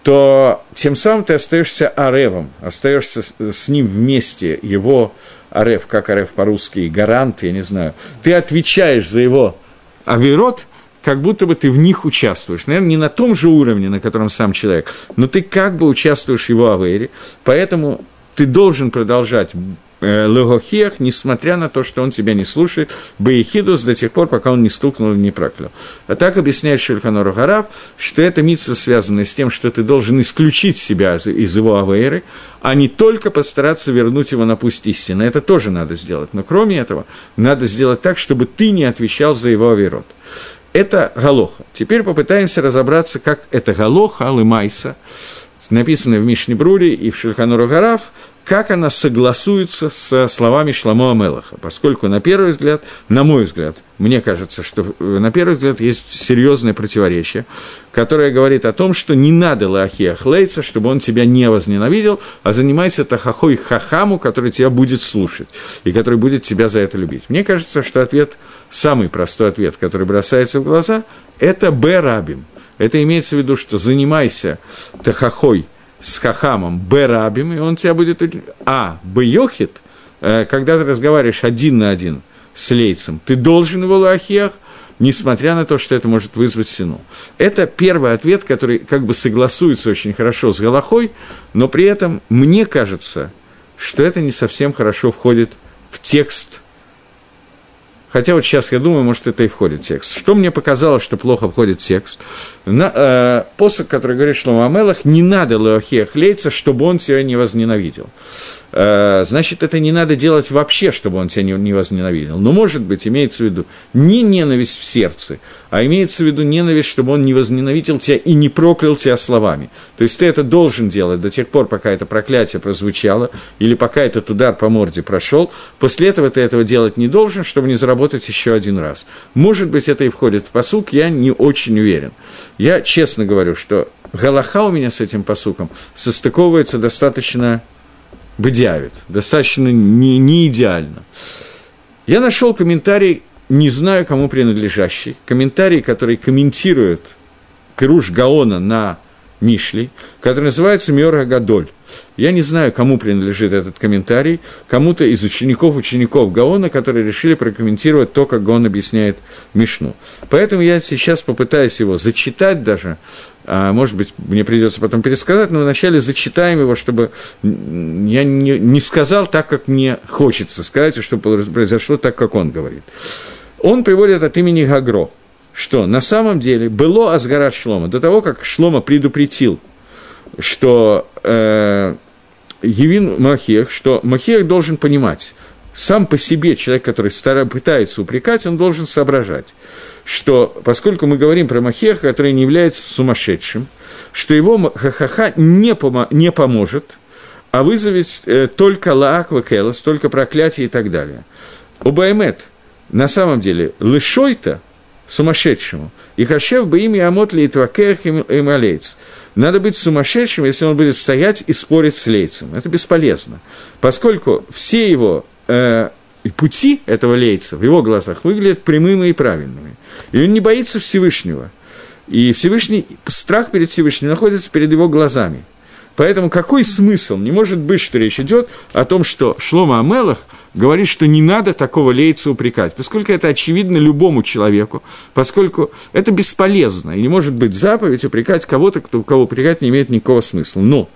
то тем самым ты остаешься аревом, остаешься с, с ним вместе, его арев, как арев по-русски, гарант, я не знаю. Ты отвечаешь за его авирот, как будто бы ты в них участвуешь. Наверное, не на том же уровне, на котором сам человек, но ты как бы участвуешь в его авере, поэтому ты должен продолжать э, легохех, несмотря на то, что он тебя не слушает, бейхидус до тех пор, пока он не стукнул и не проклял. А так объясняет Шельханору Гарав, что это митсва связана с тем, что ты должен исключить себя из его авейры, а не только постараться вернуть его на путь истины. Это тоже надо сделать. Но кроме этого, надо сделать так, чтобы ты не отвечал за его аверот. Это галоха. Теперь попытаемся разобраться, как это галоха, алымайса, написано в Мишне Брури и в Шельхануру Гараф, как она согласуется со словами Шламо Амелаха, поскольку, на первый взгляд, на мой взгляд, мне кажется, что на первый взгляд есть серьезное противоречие, которое говорит о том, что не надо Лахия Хлейца, чтобы он тебя не возненавидел, а занимайся Тахахой Хахаму, который тебя будет слушать и который будет тебя за это любить. Мне кажется, что ответ, самый простой ответ, который бросается в глаза, это Б. Рабим. Это имеется в виду, что занимайся Тахахой – с хахамом Б-рабим, и он тебя будет... А, Б-йохит, э, когда ты разговариваешь один на один с лейцем, ты должен его лахиях, несмотря на то, что это может вызвать сину. Это первый ответ, который как бы согласуется очень хорошо с Галахой, но при этом мне кажется, что это не совсем хорошо входит в текст Хотя вот сейчас я думаю, может, это и входит в текст. Что мне показалось, что плохо входит в текст? На, э, посох, который говорит Шлома Амелах, не надо Леохея хлеться, чтобы он тебя не возненавидел. Э, значит, это не надо делать вообще, чтобы он тебя не, не возненавидел. Но, может быть, имеется в виду не ненависть в сердце, а имеется в виду ненависть, чтобы он не возненавидел тебя и не проклял тебя словами. То есть ты это должен делать до тех пор, пока это проклятие прозвучало, или пока этот удар по морде прошел. После этого ты этого делать не должен, чтобы не заработать еще один раз. Может быть, это и входит в посук, я не очень уверен. Я честно говорю, что Галаха у меня с этим посуком состыковывается достаточно бдявит, достаточно не, не идеально. Я нашел комментарий, не знаю, кому принадлежащий, комментарий, который комментирует Пируш Гаона на Мишли, который называется Миора Гадоль. Я не знаю, кому принадлежит этот комментарий, кому-то из учеников учеников Гаона, которые решили прокомментировать то, как Гаон объясняет Мишну. Поэтому я сейчас попытаюсь его зачитать даже, а, может быть, мне придется потом пересказать, но вначале зачитаем его, чтобы я не, не сказал так, как мне хочется сказать, чтобы произошло так, как он говорит. Он приводит от имени Гагро – что на самом деле было Асгарат Шлома, до того, как Шлома предупредил, что э, Евин Махех, что Махех должен понимать, сам по себе человек, который старо, пытается упрекать, он должен соображать, что поскольку мы говорим про Махеха, который не является сумасшедшим, что его ха-ха-ха не, помо- не поможет, а вызовет э, только лааква келос, только проклятие и так далее. У Баймет на самом деле лышой-то – сумасшедшему. И хашев бы имя Амот ли и малейц. Надо быть сумасшедшим, если он будет стоять и спорить с лейцем. Это бесполезно. Поскольку все его э, пути этого лейца в его глазах выглядят прямыми и правильными. И он не боится Всевышнего. И Всевышний, страх перед Всевышним находится перед его глазами – Поэтому какой смысл? Не может быть, что речь идет о том, что Шлома Амелах говорит, что не надо такого лейца упрекать, поскольку это очевидно любому человеку, поскольку это бесполезно, и не может быть заповедь упрекать кого-то, кто, кого упрекать не имеет никакого смысла. Но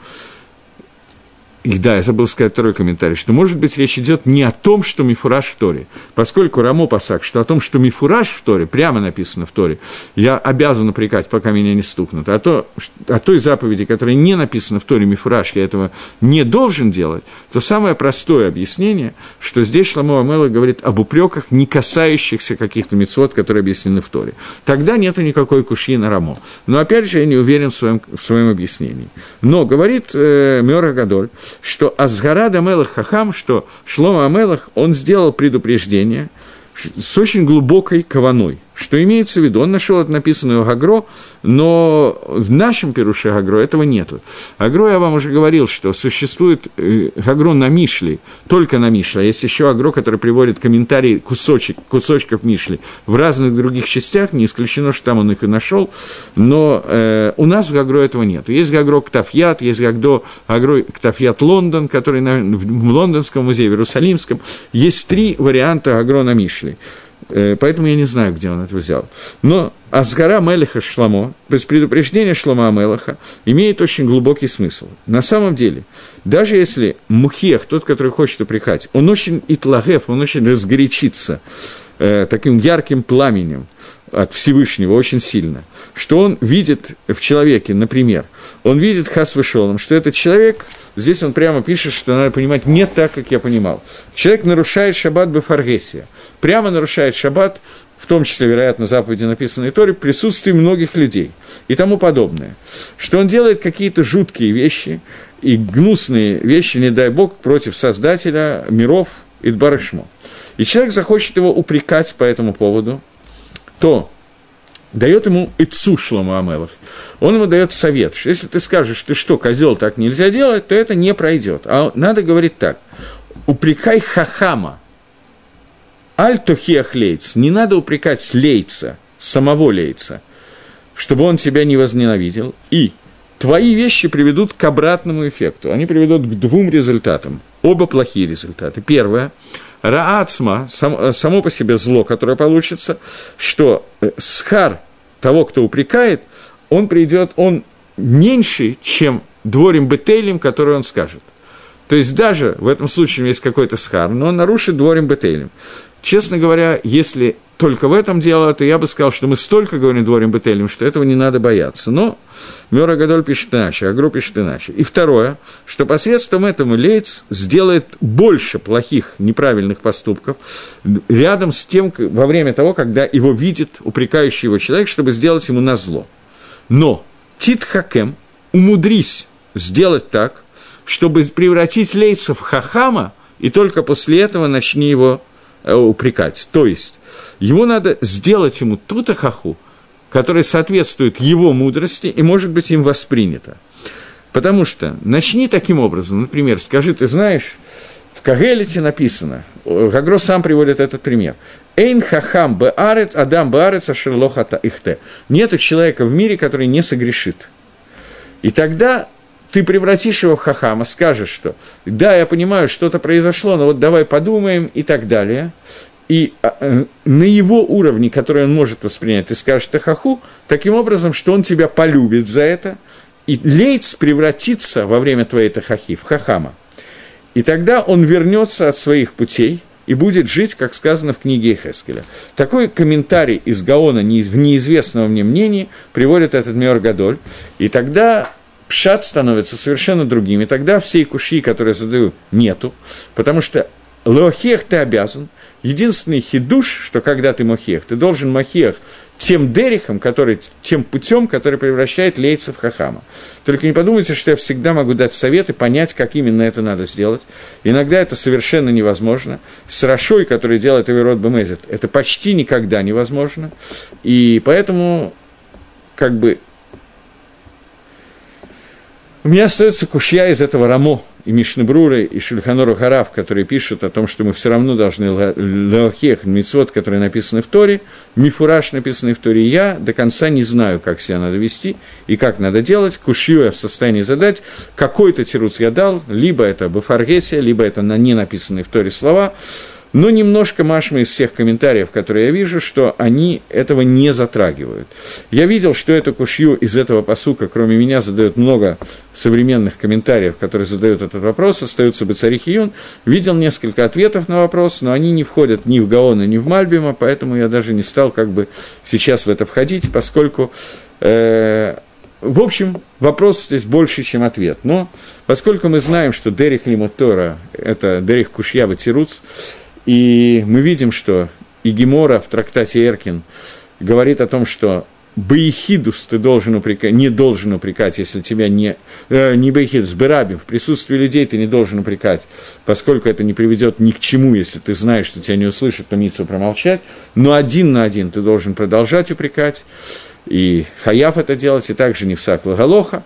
и да, я забыл сказать второй комментарий, что, может быть, речь идет не о том, что мифураж в Торе, поскольку Рамо Пасак, что о том, что мифураж в Торе, прямо написано в Торе, я обязан упрекать, пока меня не стукнут, а то, о той заповеди, которая не написана в Торе мифураж, я этого не должен делать, то самое простое объяснение, что здесь Шламо Амела говорит об упреках, не касающихся каких-то мецвод, которые объяснены в Торе. Тогда нет никакой кушьи на Рамо. Но, опять же, я не уверен в своем, в своем объяснении. Но, говорит э, Мёра Гадоль, что Азгарад Амелах Хахам, что Шлома Амелах, он сделал предупреждение с очень глубокой кованой, что имеется в виду. Он нашел это написанное у Гагро, но в нашем Перуше Гагро этого нету. Гагро, я вам уже говорил, что существует э, Гагро на Мишле, только на Мишле. А есть еще Гагро, который приводит комментарии кусочек, кусочков Мишли в разных других частях, не исключено, что там он их и нашел, но э, у нас в Гагро этого нет. Есть Гагро Ктафьят, есть Гагро, Гагро Ктафьят Лондон, который на, в Лондонском музее, в Иерусалимском. Есть три варианта Гагро на Мишле. Э, поэтому я не знаю, где он это взял. Но Асгара Мелеха Шламо, без предупреждения Шлама Амелаха, имеет очень глубокий смысл. На самом деле, даже если Мухех, тот, который хочет упрекать, он очень итлагев, он очень разгорячится э, таким ярким пламенем от Всевышнего очень сильно, что он видит в человеке, например, он видит Хас Вышолом, что этот человек, здесь он прямо пишет, что надо понимать не так, как я понимал. Человек нарушает шаббат бефаргесия, прямо нарушает шаббат, в том числе, вероятно, заповеди, написанные Торе, присутствии многих людей и тому подобное. Что он делает какие-то жуткие вещи и гнусные вещи, не дай бог, против Создателя миров Идбарышмо. И человек захочет его упрекать по этому поводу, то дает ему Ицу Шлома Амелах. Он ему дает совет, что если ты скажешь, ты что, козел, так нельзя делать, то это не пройдет. А надо говорить так. Упрекай хахама. Аль-Тухиах лейц. Не надо упрекать лейца, самого лейца, чтобы он тебя не возненавидел. И твои вещи приведут к обратному эффекту. Они приведут к двум результатам. Оба плохие результаты. Первое – Раацма, сам, само по себе зло, которое получится, что э, схар того, кто упрекает, он придет, он меньше, чем дворим бетелем, который он скажет. То есть даже в этом случае есть какой-то схар, но он нарушит дворим бетелем. Честно говоря, если только в этом дело, то я бы сказал, что мы столько говорим дворим бетелем, что этого не надо бояться. Но Мёра Гадоль пишет иначе, Агру пишет иначе. И второе, что посредством этого Лейц сделает больше плохих, неправильных поступков рядом с тем, во время того, когда его видит упрекающий его человек, чтобы сделать ему на зло. Но Тит Хакем, умудрись сделать так, чтобы превратить Лейца в Хахама, и только после этого начни его упрекать. То есть, ему надо сделать ему ту тахаху, которая соответствует его мудрости и может быть им воспринята. Потому что начни таким образом, например, скажи, ты знаешь, в Кагелите написано, Гагро сам приводит этот пример. Эйн хахам беарет, адам беарет, ашерлохата ихте. Нету человека в мире, который не согрешит. И тогда ты превратишь его в хахама, скажешь, что да, я понимаю, что-то произошло, но вот давай подумаем и так далее. И а, э, на его уровне, который он может воспринять, ты скажешь тахаху, таким образом, что он тебя полюбит за это, и лейц превратится во время твоей тахахи в хахама. И тогда он вернется от своих путей и будет жить, как сказано в книге Хескеля. Такой комментарий из Гаона в неизвестного мне мнении приводит этот Меор Гадоль. И тогда пшат становится совершенно другим. И тогда всей куши, которые задаю, нету, потому что лохех ты обязан. Единственный хидуш, что когда ты мохех, ты должен мохех тем дерихом, который, тем путем, который превращает лейца в хахама. Только не подумайте, что я всегда могу дать совет и понять, как именно это надо сделать. Иногда это совершенно невозможно. С Рашой, который делает Аверот Бемезет, это почти никогда невозможно. И поэтому как бы у меня остается кушья из этого Рамо и Мишнебруры и Шульханору Харав, которые пишут о том, что мы все равно должны леохех, мицвод, которые написаны в Торе, мифураж, написанный в Торе, я до конца не знаю, как себя надо вести и как надо делать. Кушью я в состоянии задать. Какой-то тируц я дал, либо это Бафаргесия, либо это на не написанные в Торе слова но немножко Машма из всех комментариев, которые я вижу, что они этого не затрагивают. Я видел, что эту кушью из этого посука, кроме меня, задают много современных комментариев, которые задают этот вопрос, остаются бы Царихиюн. Видел несколько ответов на вопрос, но они не входят ни в Гаона, ни в Мальбима, поэтому я даже не стал как бы сейчас в это входить, поскольку э, в общем, вопрос здесь больше, чем ответ. Но поскольку мы знаем, что Дерих Лимутора – это Дерих Кушьява Тируц, и мы видим, что и Гемора в трактате Эркин говорит о том, что Баихидус ты должен упрекать, не должен упрекать, если тебя не... Э, не Баихидус, Берабим, в присутствии людей ты не должен упрекать, поскольку это не приведет ни к чему, если ты знаешь, что тебя не услышат, то митсу промолчать, но один на один ты должен продолжать упрекать, и хаяв это делать, и также не всак лагалоха,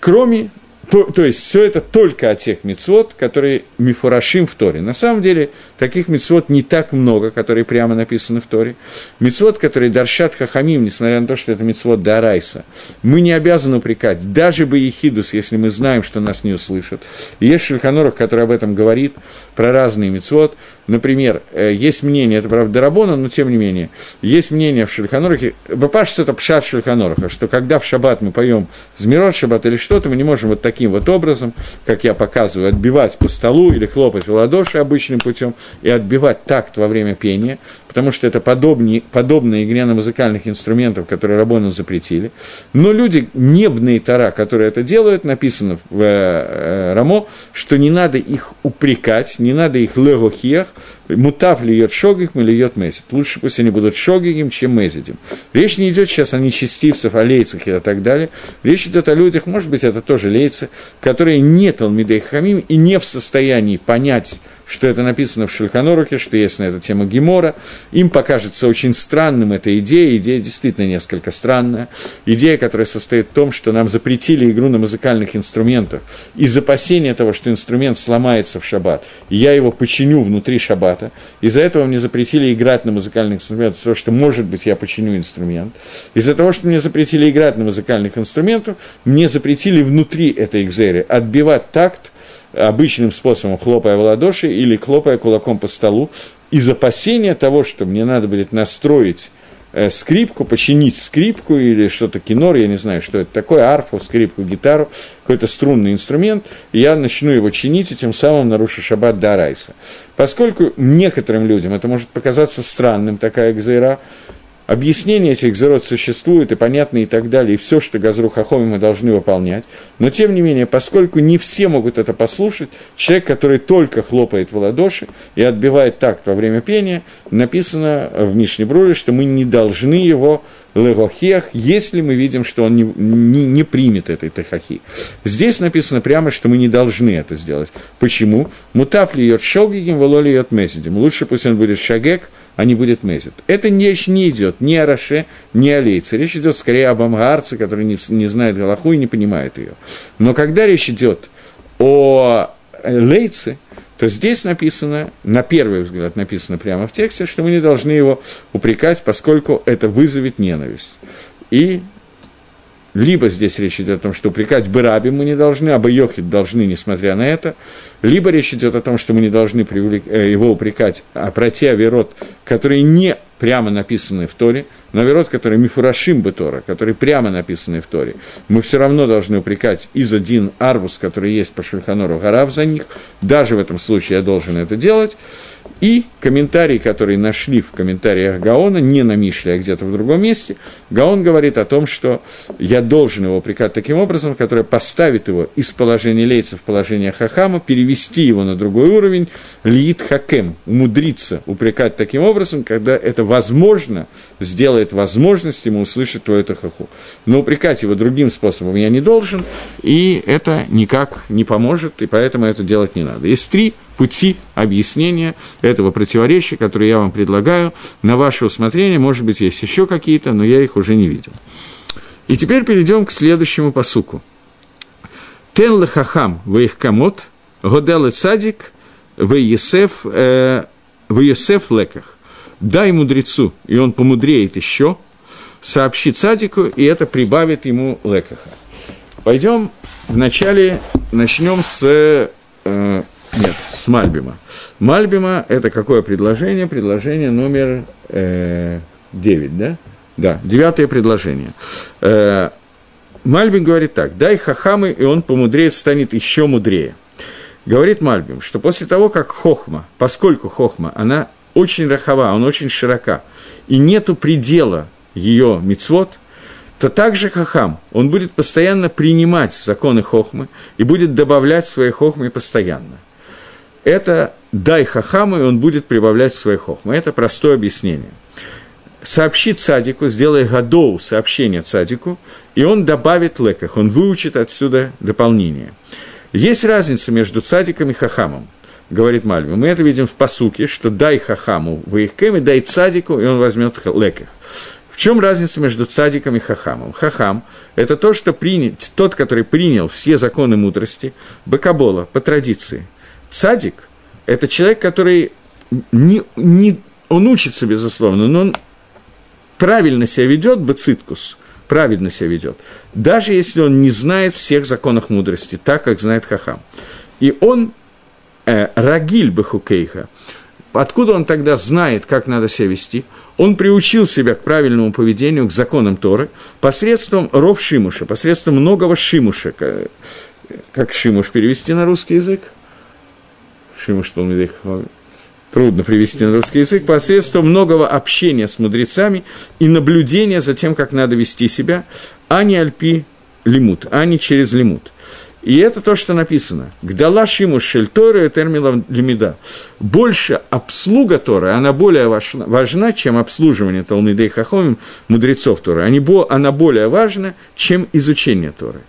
кроме то, то есть все это только о тех мецвод, которые мифурашим в Торе. На самом деле таких мецвод не так много, которые прямо написаны в Торе. Мецвод, которые даршат хахамим, несмотря на то, что это мецвод дарайса, мы не обязаны упрекать, даже бы ехидус, если мы знаем, что нас не услышат. И есть Шульханорах, который об этом говорит, про разные мецвод. Например, э, есть мнение, это правда Дарабона, но тем не менее, есть мнение в Шульханорахе, Бапаш это пшат Шульханораха, что когда в шаббат мы поем Змирот шаббат или что-то, мы не можем вот таким вот образом, как я показываю, отбивать по столу или хлопать в ладоши обычным путем и отбивать такт во время пения, потому что это подобнее, подобная игре на музыкальных инструментов, которые Рабону запретили. Но люди, небные тара, которые это делают, написано в э, Рамо, что не надо их упрекать, не надо их легохиях, мутав льет шогих, льет месяц. Лучше пусть они будут шогигим, чем мезидим. Речь не идет сейчас о нечестивцах, о лейцах и так далее. Речь идет о людях, может быть, это тоже лейцы, которые не Талмидей Хамим и не в состоянии понять, что это написано в Шульханорухе, что есть на эту тему Гемора. Им покажется очень странным эта идея, идея действительно несколько странная. Идея, которая состоит в том, что нам запретили игру на музыкальных инструментах из опасения того, что инструмент сломается в шаббат, и я его починю внутри шаббата. Из-за этого мне запретили играть на музыкальных инструментах, потому что, может быть, я починю инструмент. Из-за того, что мне запретили играть на музыкальных инструментах, мне запретили внутри этой экзеры отбивать такт, обычным способом, хлопая в ладоши или хлопая кулаком по столу, из опасения того, что мне надо будет настроить э, скрипку, починить скрипку или что-то кинор, я не знаю, что это такое, арфу, скрипку, гитару, какой-то струнный инструмент, и я начну его чинить, и тем самым нарушу шаббат до Арайса. Поскольку некоторым людям это может показаться странным, такая гзейра, объяснение этих зерот существует, и понятно, и так далее, и все, что Газру Хахоми мы должны выполнять. Но, тем не менее, поскольку не все могут это послушать, человек, который только хлопает в ладоши и отбивает такт во время пения, написано в Мишне Бруре, что мы не должны его легохех, если мы видим, что он не, не, не примет этой тахахи. Здесь написано прямо, что мы не должны это сделать. Почему? Мутап льет шогигим, воло льет месидим. Лучше пусть он будет шагек, а не будет мезит. Это речь не идет ни о Раше, ни о Лейце. Речь идет скорее об Амгарце, который не, не знает Галаху и не понимает ее. Но когда речь идет о Лейце, то здесь написано, на первый взгляд написано прямо в тексте, что мы не должны его упрекать, поскольку это вызовет ненависть. И либо здесь речь идет о том, что упрекать Бараби мы не должны, а Йохид должны, несмотря на это, либо речь идет о том, что мы не должны. Э, его упрекать, а пройти Аверот, которые не прямо написанные в Торе, но Аверот, которые Мифурашим бы Тора, которые прямо написаны в Торе, мы все равно должны упрекать из один Арвус, который есть по Шульханору Гарав за них, даже в этом случае я должен это делать, и комментарий, который нашли в комментариях Гаона, не на Мишле, а где-то в другом месте, Гаон говорит о том, что я должен его упрекать таким образом, который поставит его из положения лейца в положение хахама, перевести его на другой уровень, лиит хакем, умудриться упрекать таким образом, когда это возможно, сделает возможность ему услышать твою тахаху. Но упрекать его другим способом я не должен, и это никак не поможет, и поэтому это делать не надо. Есть три пути объяснения этого противоречия, которые я вам предлагаю, на ваше усмотрение. Может быть, есть еще какие-то, но я их уже не видел. И теперь перейдем к следующему посуку. Тен лехахам вейхкамот, годел цадик, вейесеф, э, вейесеф леках. Дай мудрецу, и он помудреет еще, сообщи цадику, и это прибавит ему лекаха. Пойдем вначале, начнем с э, нет, с Мальбима. Мальбима – это какое предложение? Предложение номер э, 9, да? Да, девятое предложение. Э, Мальбим говорит так, дай хахамы, и он помудрее станет еще мудрее. Говорит Мальбим, что после того, как хохма, поскольку хохма, она очень рахова, она очень широка, и нету предела ее мицвод, то также хахам, он будет постоянно принимать законы хохмы и будет добавлять свои хохмы постоянно – это дай хахаму, и он будет прибавлять свои хохмы. Это простое объяснение. сообщит цадику, сделай гадоу сообщение цадику, и он добавит леках, он выучит отсюда дополнение. Есть разница между цадиком и хахамом, говорит Мальви. Мы это видим в посуке, что дай хахаму в их кеме, дай цадику, и он возьмет леках. В чем разница между цадиком и хахамом? Хахам – это то, что принял, тот, который принял все законы мудрости, бакабола, по традиции. Цадик – это человек, который не, не, он учится, безусловно, но он правильно себя ведет, бациткус, правильно себя ведет, даже если он не знает всех законов мудрости, так, как знает Хахам. И он, э, Рагиль Бахукейха, откуда он тогда знает, как надо себя вести? Он приучил себя к правильному поведению, к законам Торы, посредством ров Шимуша, посредством многого Шимуша. Как Шимуш перевести на русский язык? Шимуш Талмидейх трудно привести на русский язык, посредством многого общения с мудрецами и наблюдения за тем, как надо вести себя, а не альпи лимут, а не через лимут. И это то, что написано. Гдала шиму шельторы термила лимида. Больше обслуга Торы, она более важна, важна чем обслуживание Талмидей Хахомим, мудрецов Торы. Они, она более важна, чем изучение Торы.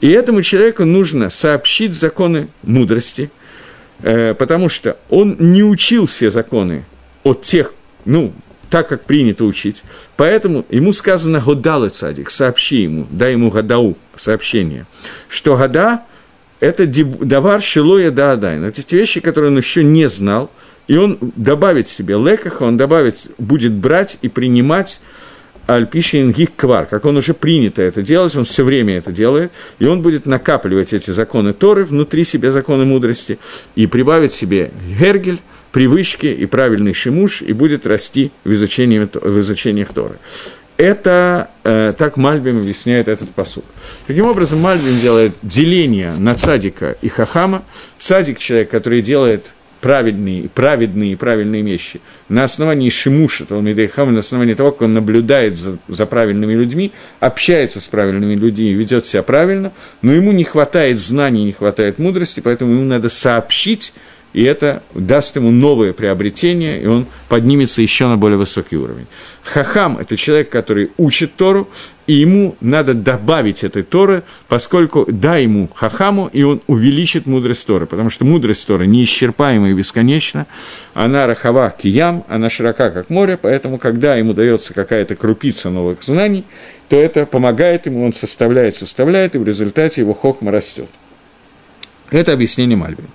И этому человеку нужно сообщить законы мудрости – Э, потому что он не учил все законы от тех, ну, так, как принято учить. Поэтому ему сказано «Годалы цадик», сообщи ему, дай ему гадау, сообщение, что гада – это давар шилоя да адайн. Это те вещи, которые он еще не знал, и он добавит себе лекаха, он добавит, будет брать и принимать Альпишин Гик Квар, как он уже принято это делать, он все время это делает, и он будет накапливать эти законы Торы внутри себя, законы мудрости, и прибавить себе Гергель, привычки и правильный шимуш, и будет расти в изучении, в изучении Торы. Это э, так Мальбим объясняет этот посуд. Таким образом, Мальбим делает деление на цадика и хахама. Цадик – человек, который делает праведные, праведные и правильные вещи. На основании Шимуша Талмидейхама, на основании того, как он наблюдает за, за правильными людьми, общается с правильными людьми, ведет себя правильно, но ему не хватает знаний, не хватает мудрости, поэтому ему надо сообщить и это даст ему новое приобретение, и он поднимется еще на более высокий уровень. Хахам – это человек, который учит Тору, и ему надо добавить этой Торы, поскольку дай ему хахаму, и он увеличит мудрость Торы, потому что мудрость Торы неисчерпаема и бесконечна, она рахава киям, она широка, как море, поэтому, когда ему дается какая-то крупица новых знаний, то это помогает ему, он составляет, составляет, и в результате его хохма растет. Это объяснение Мальбина.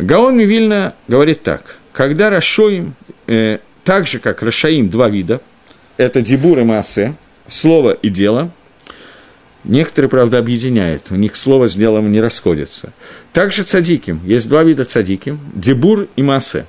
Гаон Мивильна говорит так. Когда Рашоим, э, так же, как Рашаим, два вида, это Дибур и Маасе, слово и дело, некоторые, правда, объединяют, у них слово с делом не расходятся. Также цадиким, есть два вида цадиким, Дибур и Маасе.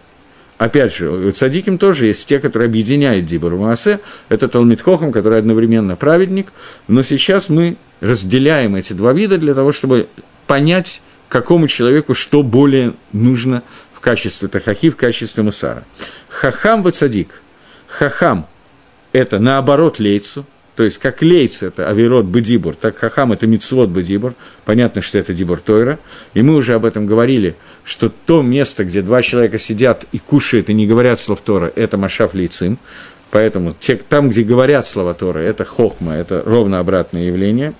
Опять же, у цадиким тоже есть те, которые объединяют Дибур и Маасе, это Талмит Хохам, который одновременно праведник, но сейчас мы разделяем эти два вида для того, чтобы понять, какому человеку что более нужно в качестве тахахи, в качестве мусара. Хахам цадик. Хахам – это наоборот лейцу, то есть как лейц – это авирот бедибур, так хахам – это мицвод бедибур. Понятно, что это дибур тойра. И мы уже об этом говорили, что то место, где два человека сидят и кушают, и не говорят слов Тора, это машав лейцим. Поэтому те, там, где говорят слова Тора, это хохма, это ровно обратное явление.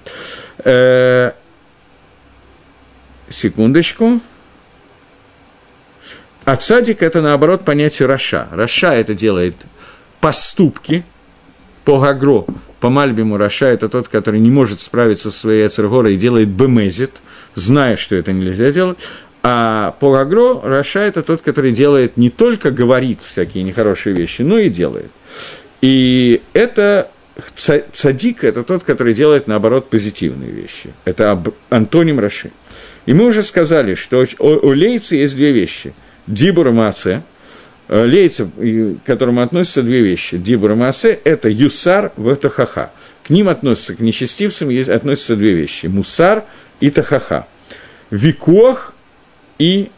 Секундочку. А цадик – это, наоборот, понятие רשע. רשע – это делает поступки по Гагро, по Мальбиму רשע – это тот, который не может справиться со своей יצר הרע ой и делает במזיד, зная, что это нельзя делать. А по Гагро רשע – это тот, который делает не только говорит всякие нехорошие вещи, но и делает. И это цадик – это тот, который делает, наоборот, позитивные вещи. Это антоним Раши. И мы уже сказали, что у лейца есть две вещи. Дибур и Маасе. Э, лейца, к которому относятся две вещи. Дибур Маасе – это юсар в тахаха. К ним относятся, к нечестивцам относятся две вещи. Мусар и тахаха. Викуах и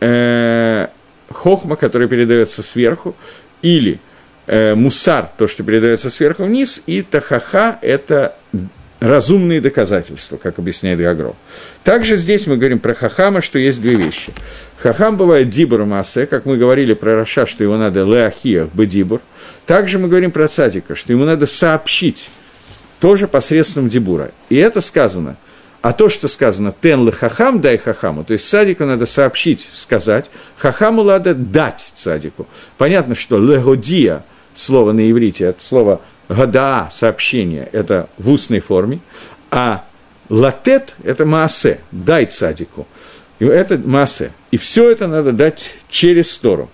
э, хохма, который передается сверху, или э, мусар, то, что передается сверху вниз, и тахаха – это разумные доказательства, как объясняет Гагро. Также здесь мы говорим про Хахама, что есть две вещи. Хахам бывает дибур массе, как мы говорили про Раша, что его надо леахиях бедибур. Также мы говорим про цадика, что ему надо сообщить, тоже посредством дибура. И это сказано. А то, что сказано «тен хахам, дай хахаму», то есть садику надо сообщить, сказать, хахаму надо дать садику. Понятно, что легодия, слово на иврите, это слово гадаа, сообщение, это в устной форме, а латет – это маасе, дай цадику. И это массе. И все это надо дать через Тору.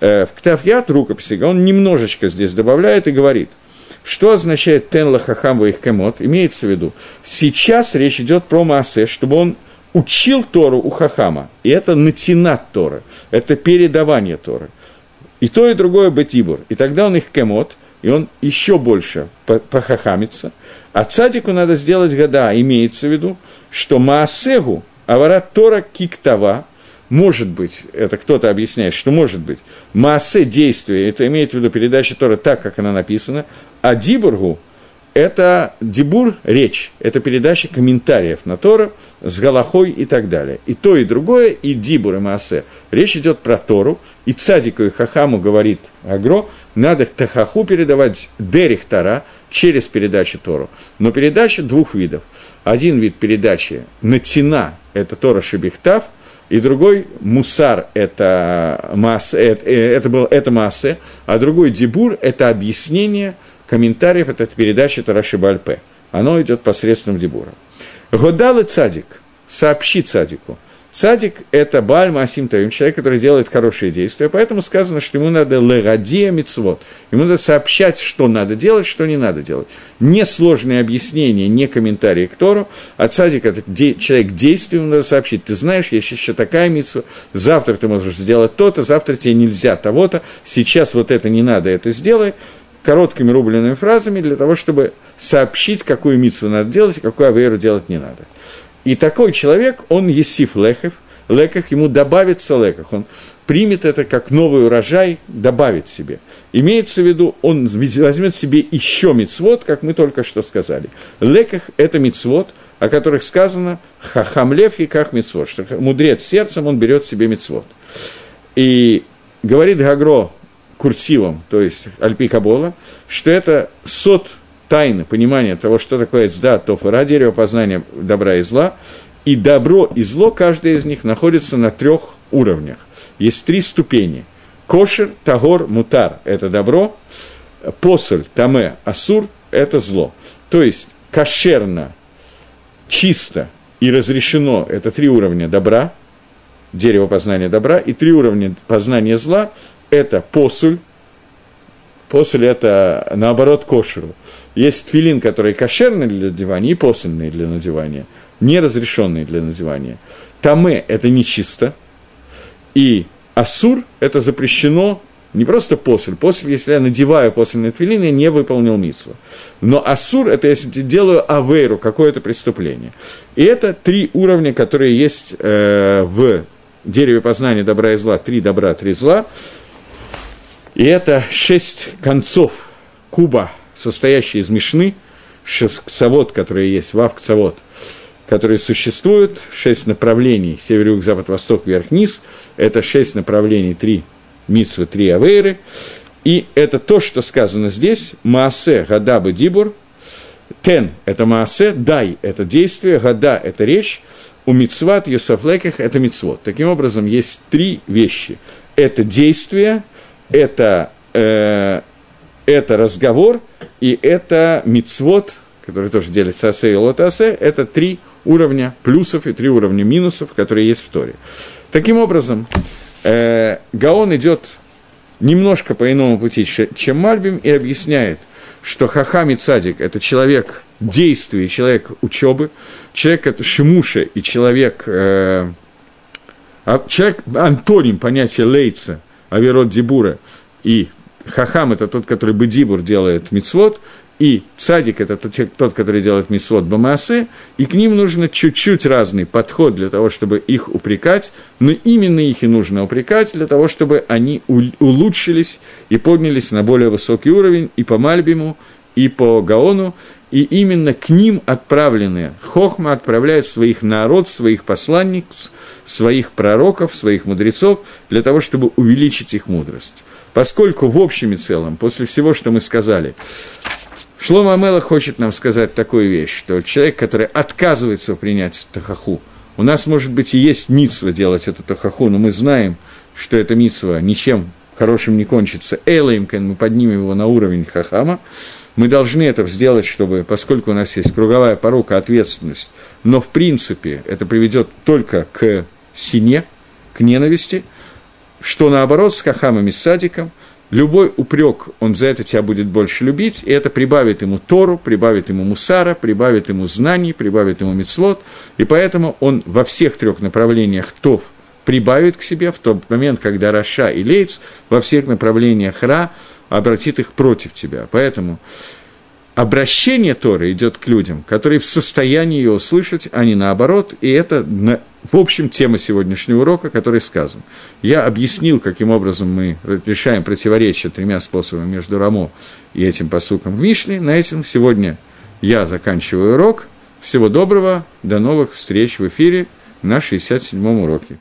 Э, в Ктафьят, рукописи, он немножечко здесь добавляет и говорит, что означает «тен лахахам их кемот», имеется в виду, сейчас речь идет про Маасе, чтобы он учил Тору у Хахама, и это натинат Торы, это передавание Торы. И то, и другое Бетибур. И тогда он их кемот – и он еще больше похахамится. А цадику надо сделать года, имеется в виду, что Маасегу, аварат Тора киктава, может быть, это кто-то объясняет, что может быть, Маасе действие, это имеет в виду передача Тора так, как она написана, а Дибургу это дебур, речь, это передача комментариев на Тору с Галахой и так далее. И то, и другое, и дибур, и маасе. Речь идет про Тору, и Цадику и Хахаму говорит Агро, надо Тахаху передавать Дерих Тора через передачу Тору. Но передача двух видов. Один вид передачи Натина, это Тора Шибихтав, и другой мусар – это, масса, это, это, был, это масса, а другой дебур – это объяснение – комментариев, это передача Тараши Бальпе. Оно идет посредством Дебура. Годал и цадик, сообщи цадику. Цадик – это Бальма Масим Таим, человек, который делает хорошие действия, поэтому сказано, что ему надо легадия мицвод, ему надо сообщать, что надо делать, что не надо делать. Не сложные объяснения, не комментарии к Тору, а цадик – это де- человек действия, ему надо сообщить, ты знаешь, есть еще такая митсва, завтра ты можешь сделать то-то, завтра тебе нельзя того-то, сейчас вот это не надо, это сделай, короткими рубленными фразами для того, чтобы сообщить, какую митсву надо делать и какую аверу делать не надо. И такой человек, он есиф лехев, леках, ему добавится леках, он примет это как новый урожай, добавит себе. Имеется в виду, он возьмет себе еще мицвод, как мы только что сказали. Леках – это мицвод, о которых сказано хахамлев и как мицвод, что мудрец сердцем, он берет себе мицвод. И говорит Гагро курсивом, то есть Альпи Кабола, что это сот тайны понимания того, что такое цда, тофа, дерево познания добра и зла, и добро и зло, каждое из них находится на трех уровнях. Есть три ступени. Кошер, тагор, мутар – это добро, посоль, таме, асур – это зло. То есть кошерно, чисто и разрешено – это три уровня добра, дерево познания добра, и три уровня познания зла это посуль, посуль – это, наоборот, кошеру. Есть филин, который кошерный для надевания, и посульный для надевания, неразрешенный для надевания. Таме – это нечисто, и асур – это запрещено не просто после. После, если я надеваю после на твилин, я не выполнил митсву. Но асур – это если я делаю авейру, какое-то преступление. И это три уровня, которые есть э, в дереве познания добра и зла. Три добра, три зла. И это шесть концов куба, состоящие из мешны, кцавод, которые есть, вав кцавод, которые существуют, шесть направлений, север, юг, запад, восток, вверх, низ, это шесть направлений, три митсвы, три авейры, и это то, что сказано здесь, Маасе, Гадабы, Дибур, Тен – это Маасе, Дай – это действие, Гада – это речь, у Мицват, Юсафлеках – это Мицвод. Таким образом, есть три вещи. Это действие – это, э, это разговор, и это мицвод, который тоже делится асе и лотасе, это три уровня плюсов и три уровня минусов, которые есть в Торе. Таким образом, э, Гаон идет немножко по иному пути, чем Мальбим, и объясняет, что Хахам и Цадик – это человек действия, человек учебы, человек это Шимуша и человек, э, а, человек антоним понятия Лейца – Аверот Дибура, и Хахам – это тот, который Бедибур делает мицвод, и Цадик – это тот, который делает мисвод Бамасе, и к ним нужно чуть-чуть разный подход для того, чтобы их упрекать, но именно их и нужно упрекать для того, чтобы они улучшились и поднялись на более высокий уровень и по Мальбиму, и по Гаону, и именно к ним отправленные. Хохма отправляет своих народ, своих посланников, своих пророков, своих мудрецов, для того, чтобы увеличить их мудрость. Поскольку в общем и целом, после всего, что мы сказали, Шлома Амела хочет нам сказать такую вещь, что человек, который отказывается принять тахаху, у нас, может быть, и есть митсва делать эту тахаху, но мы знаем, что эта митсва ничем хорошим не кончится. Эйлаимкен, мы поднимем его на уровень хахама, мы должны это сделать, чтобы, поскольку у нас есть круговая порока, ответственность, но в принципе это приведет только к сине, к ненависти, что наоборот с хахамом садиком, любой упрек, он за это тебя будет больше любить, и это прибавит ему Тору, прибавит ему мусара, прибавит ему знаний, прибавит ему мецвод, и поэтому он во всех трех направлениях тов прибавит к себе в тот момент, когда Раша и Лейц во всех направлениях Ра обратит их против тебя. Поэтому обращение Торы идет к людям, которые в состоянии ее услышать, а не наоборот. И это, в общем, тема сегодняшнего урока, который сказан. Я объяснил, каким образом мы решаем противоречия тремя способами между Рамо и этим посуком в Мишле. На этом сегодня я заканчиваю урок. Всего доброго, до новых встреч в эфире на 67-м уроке.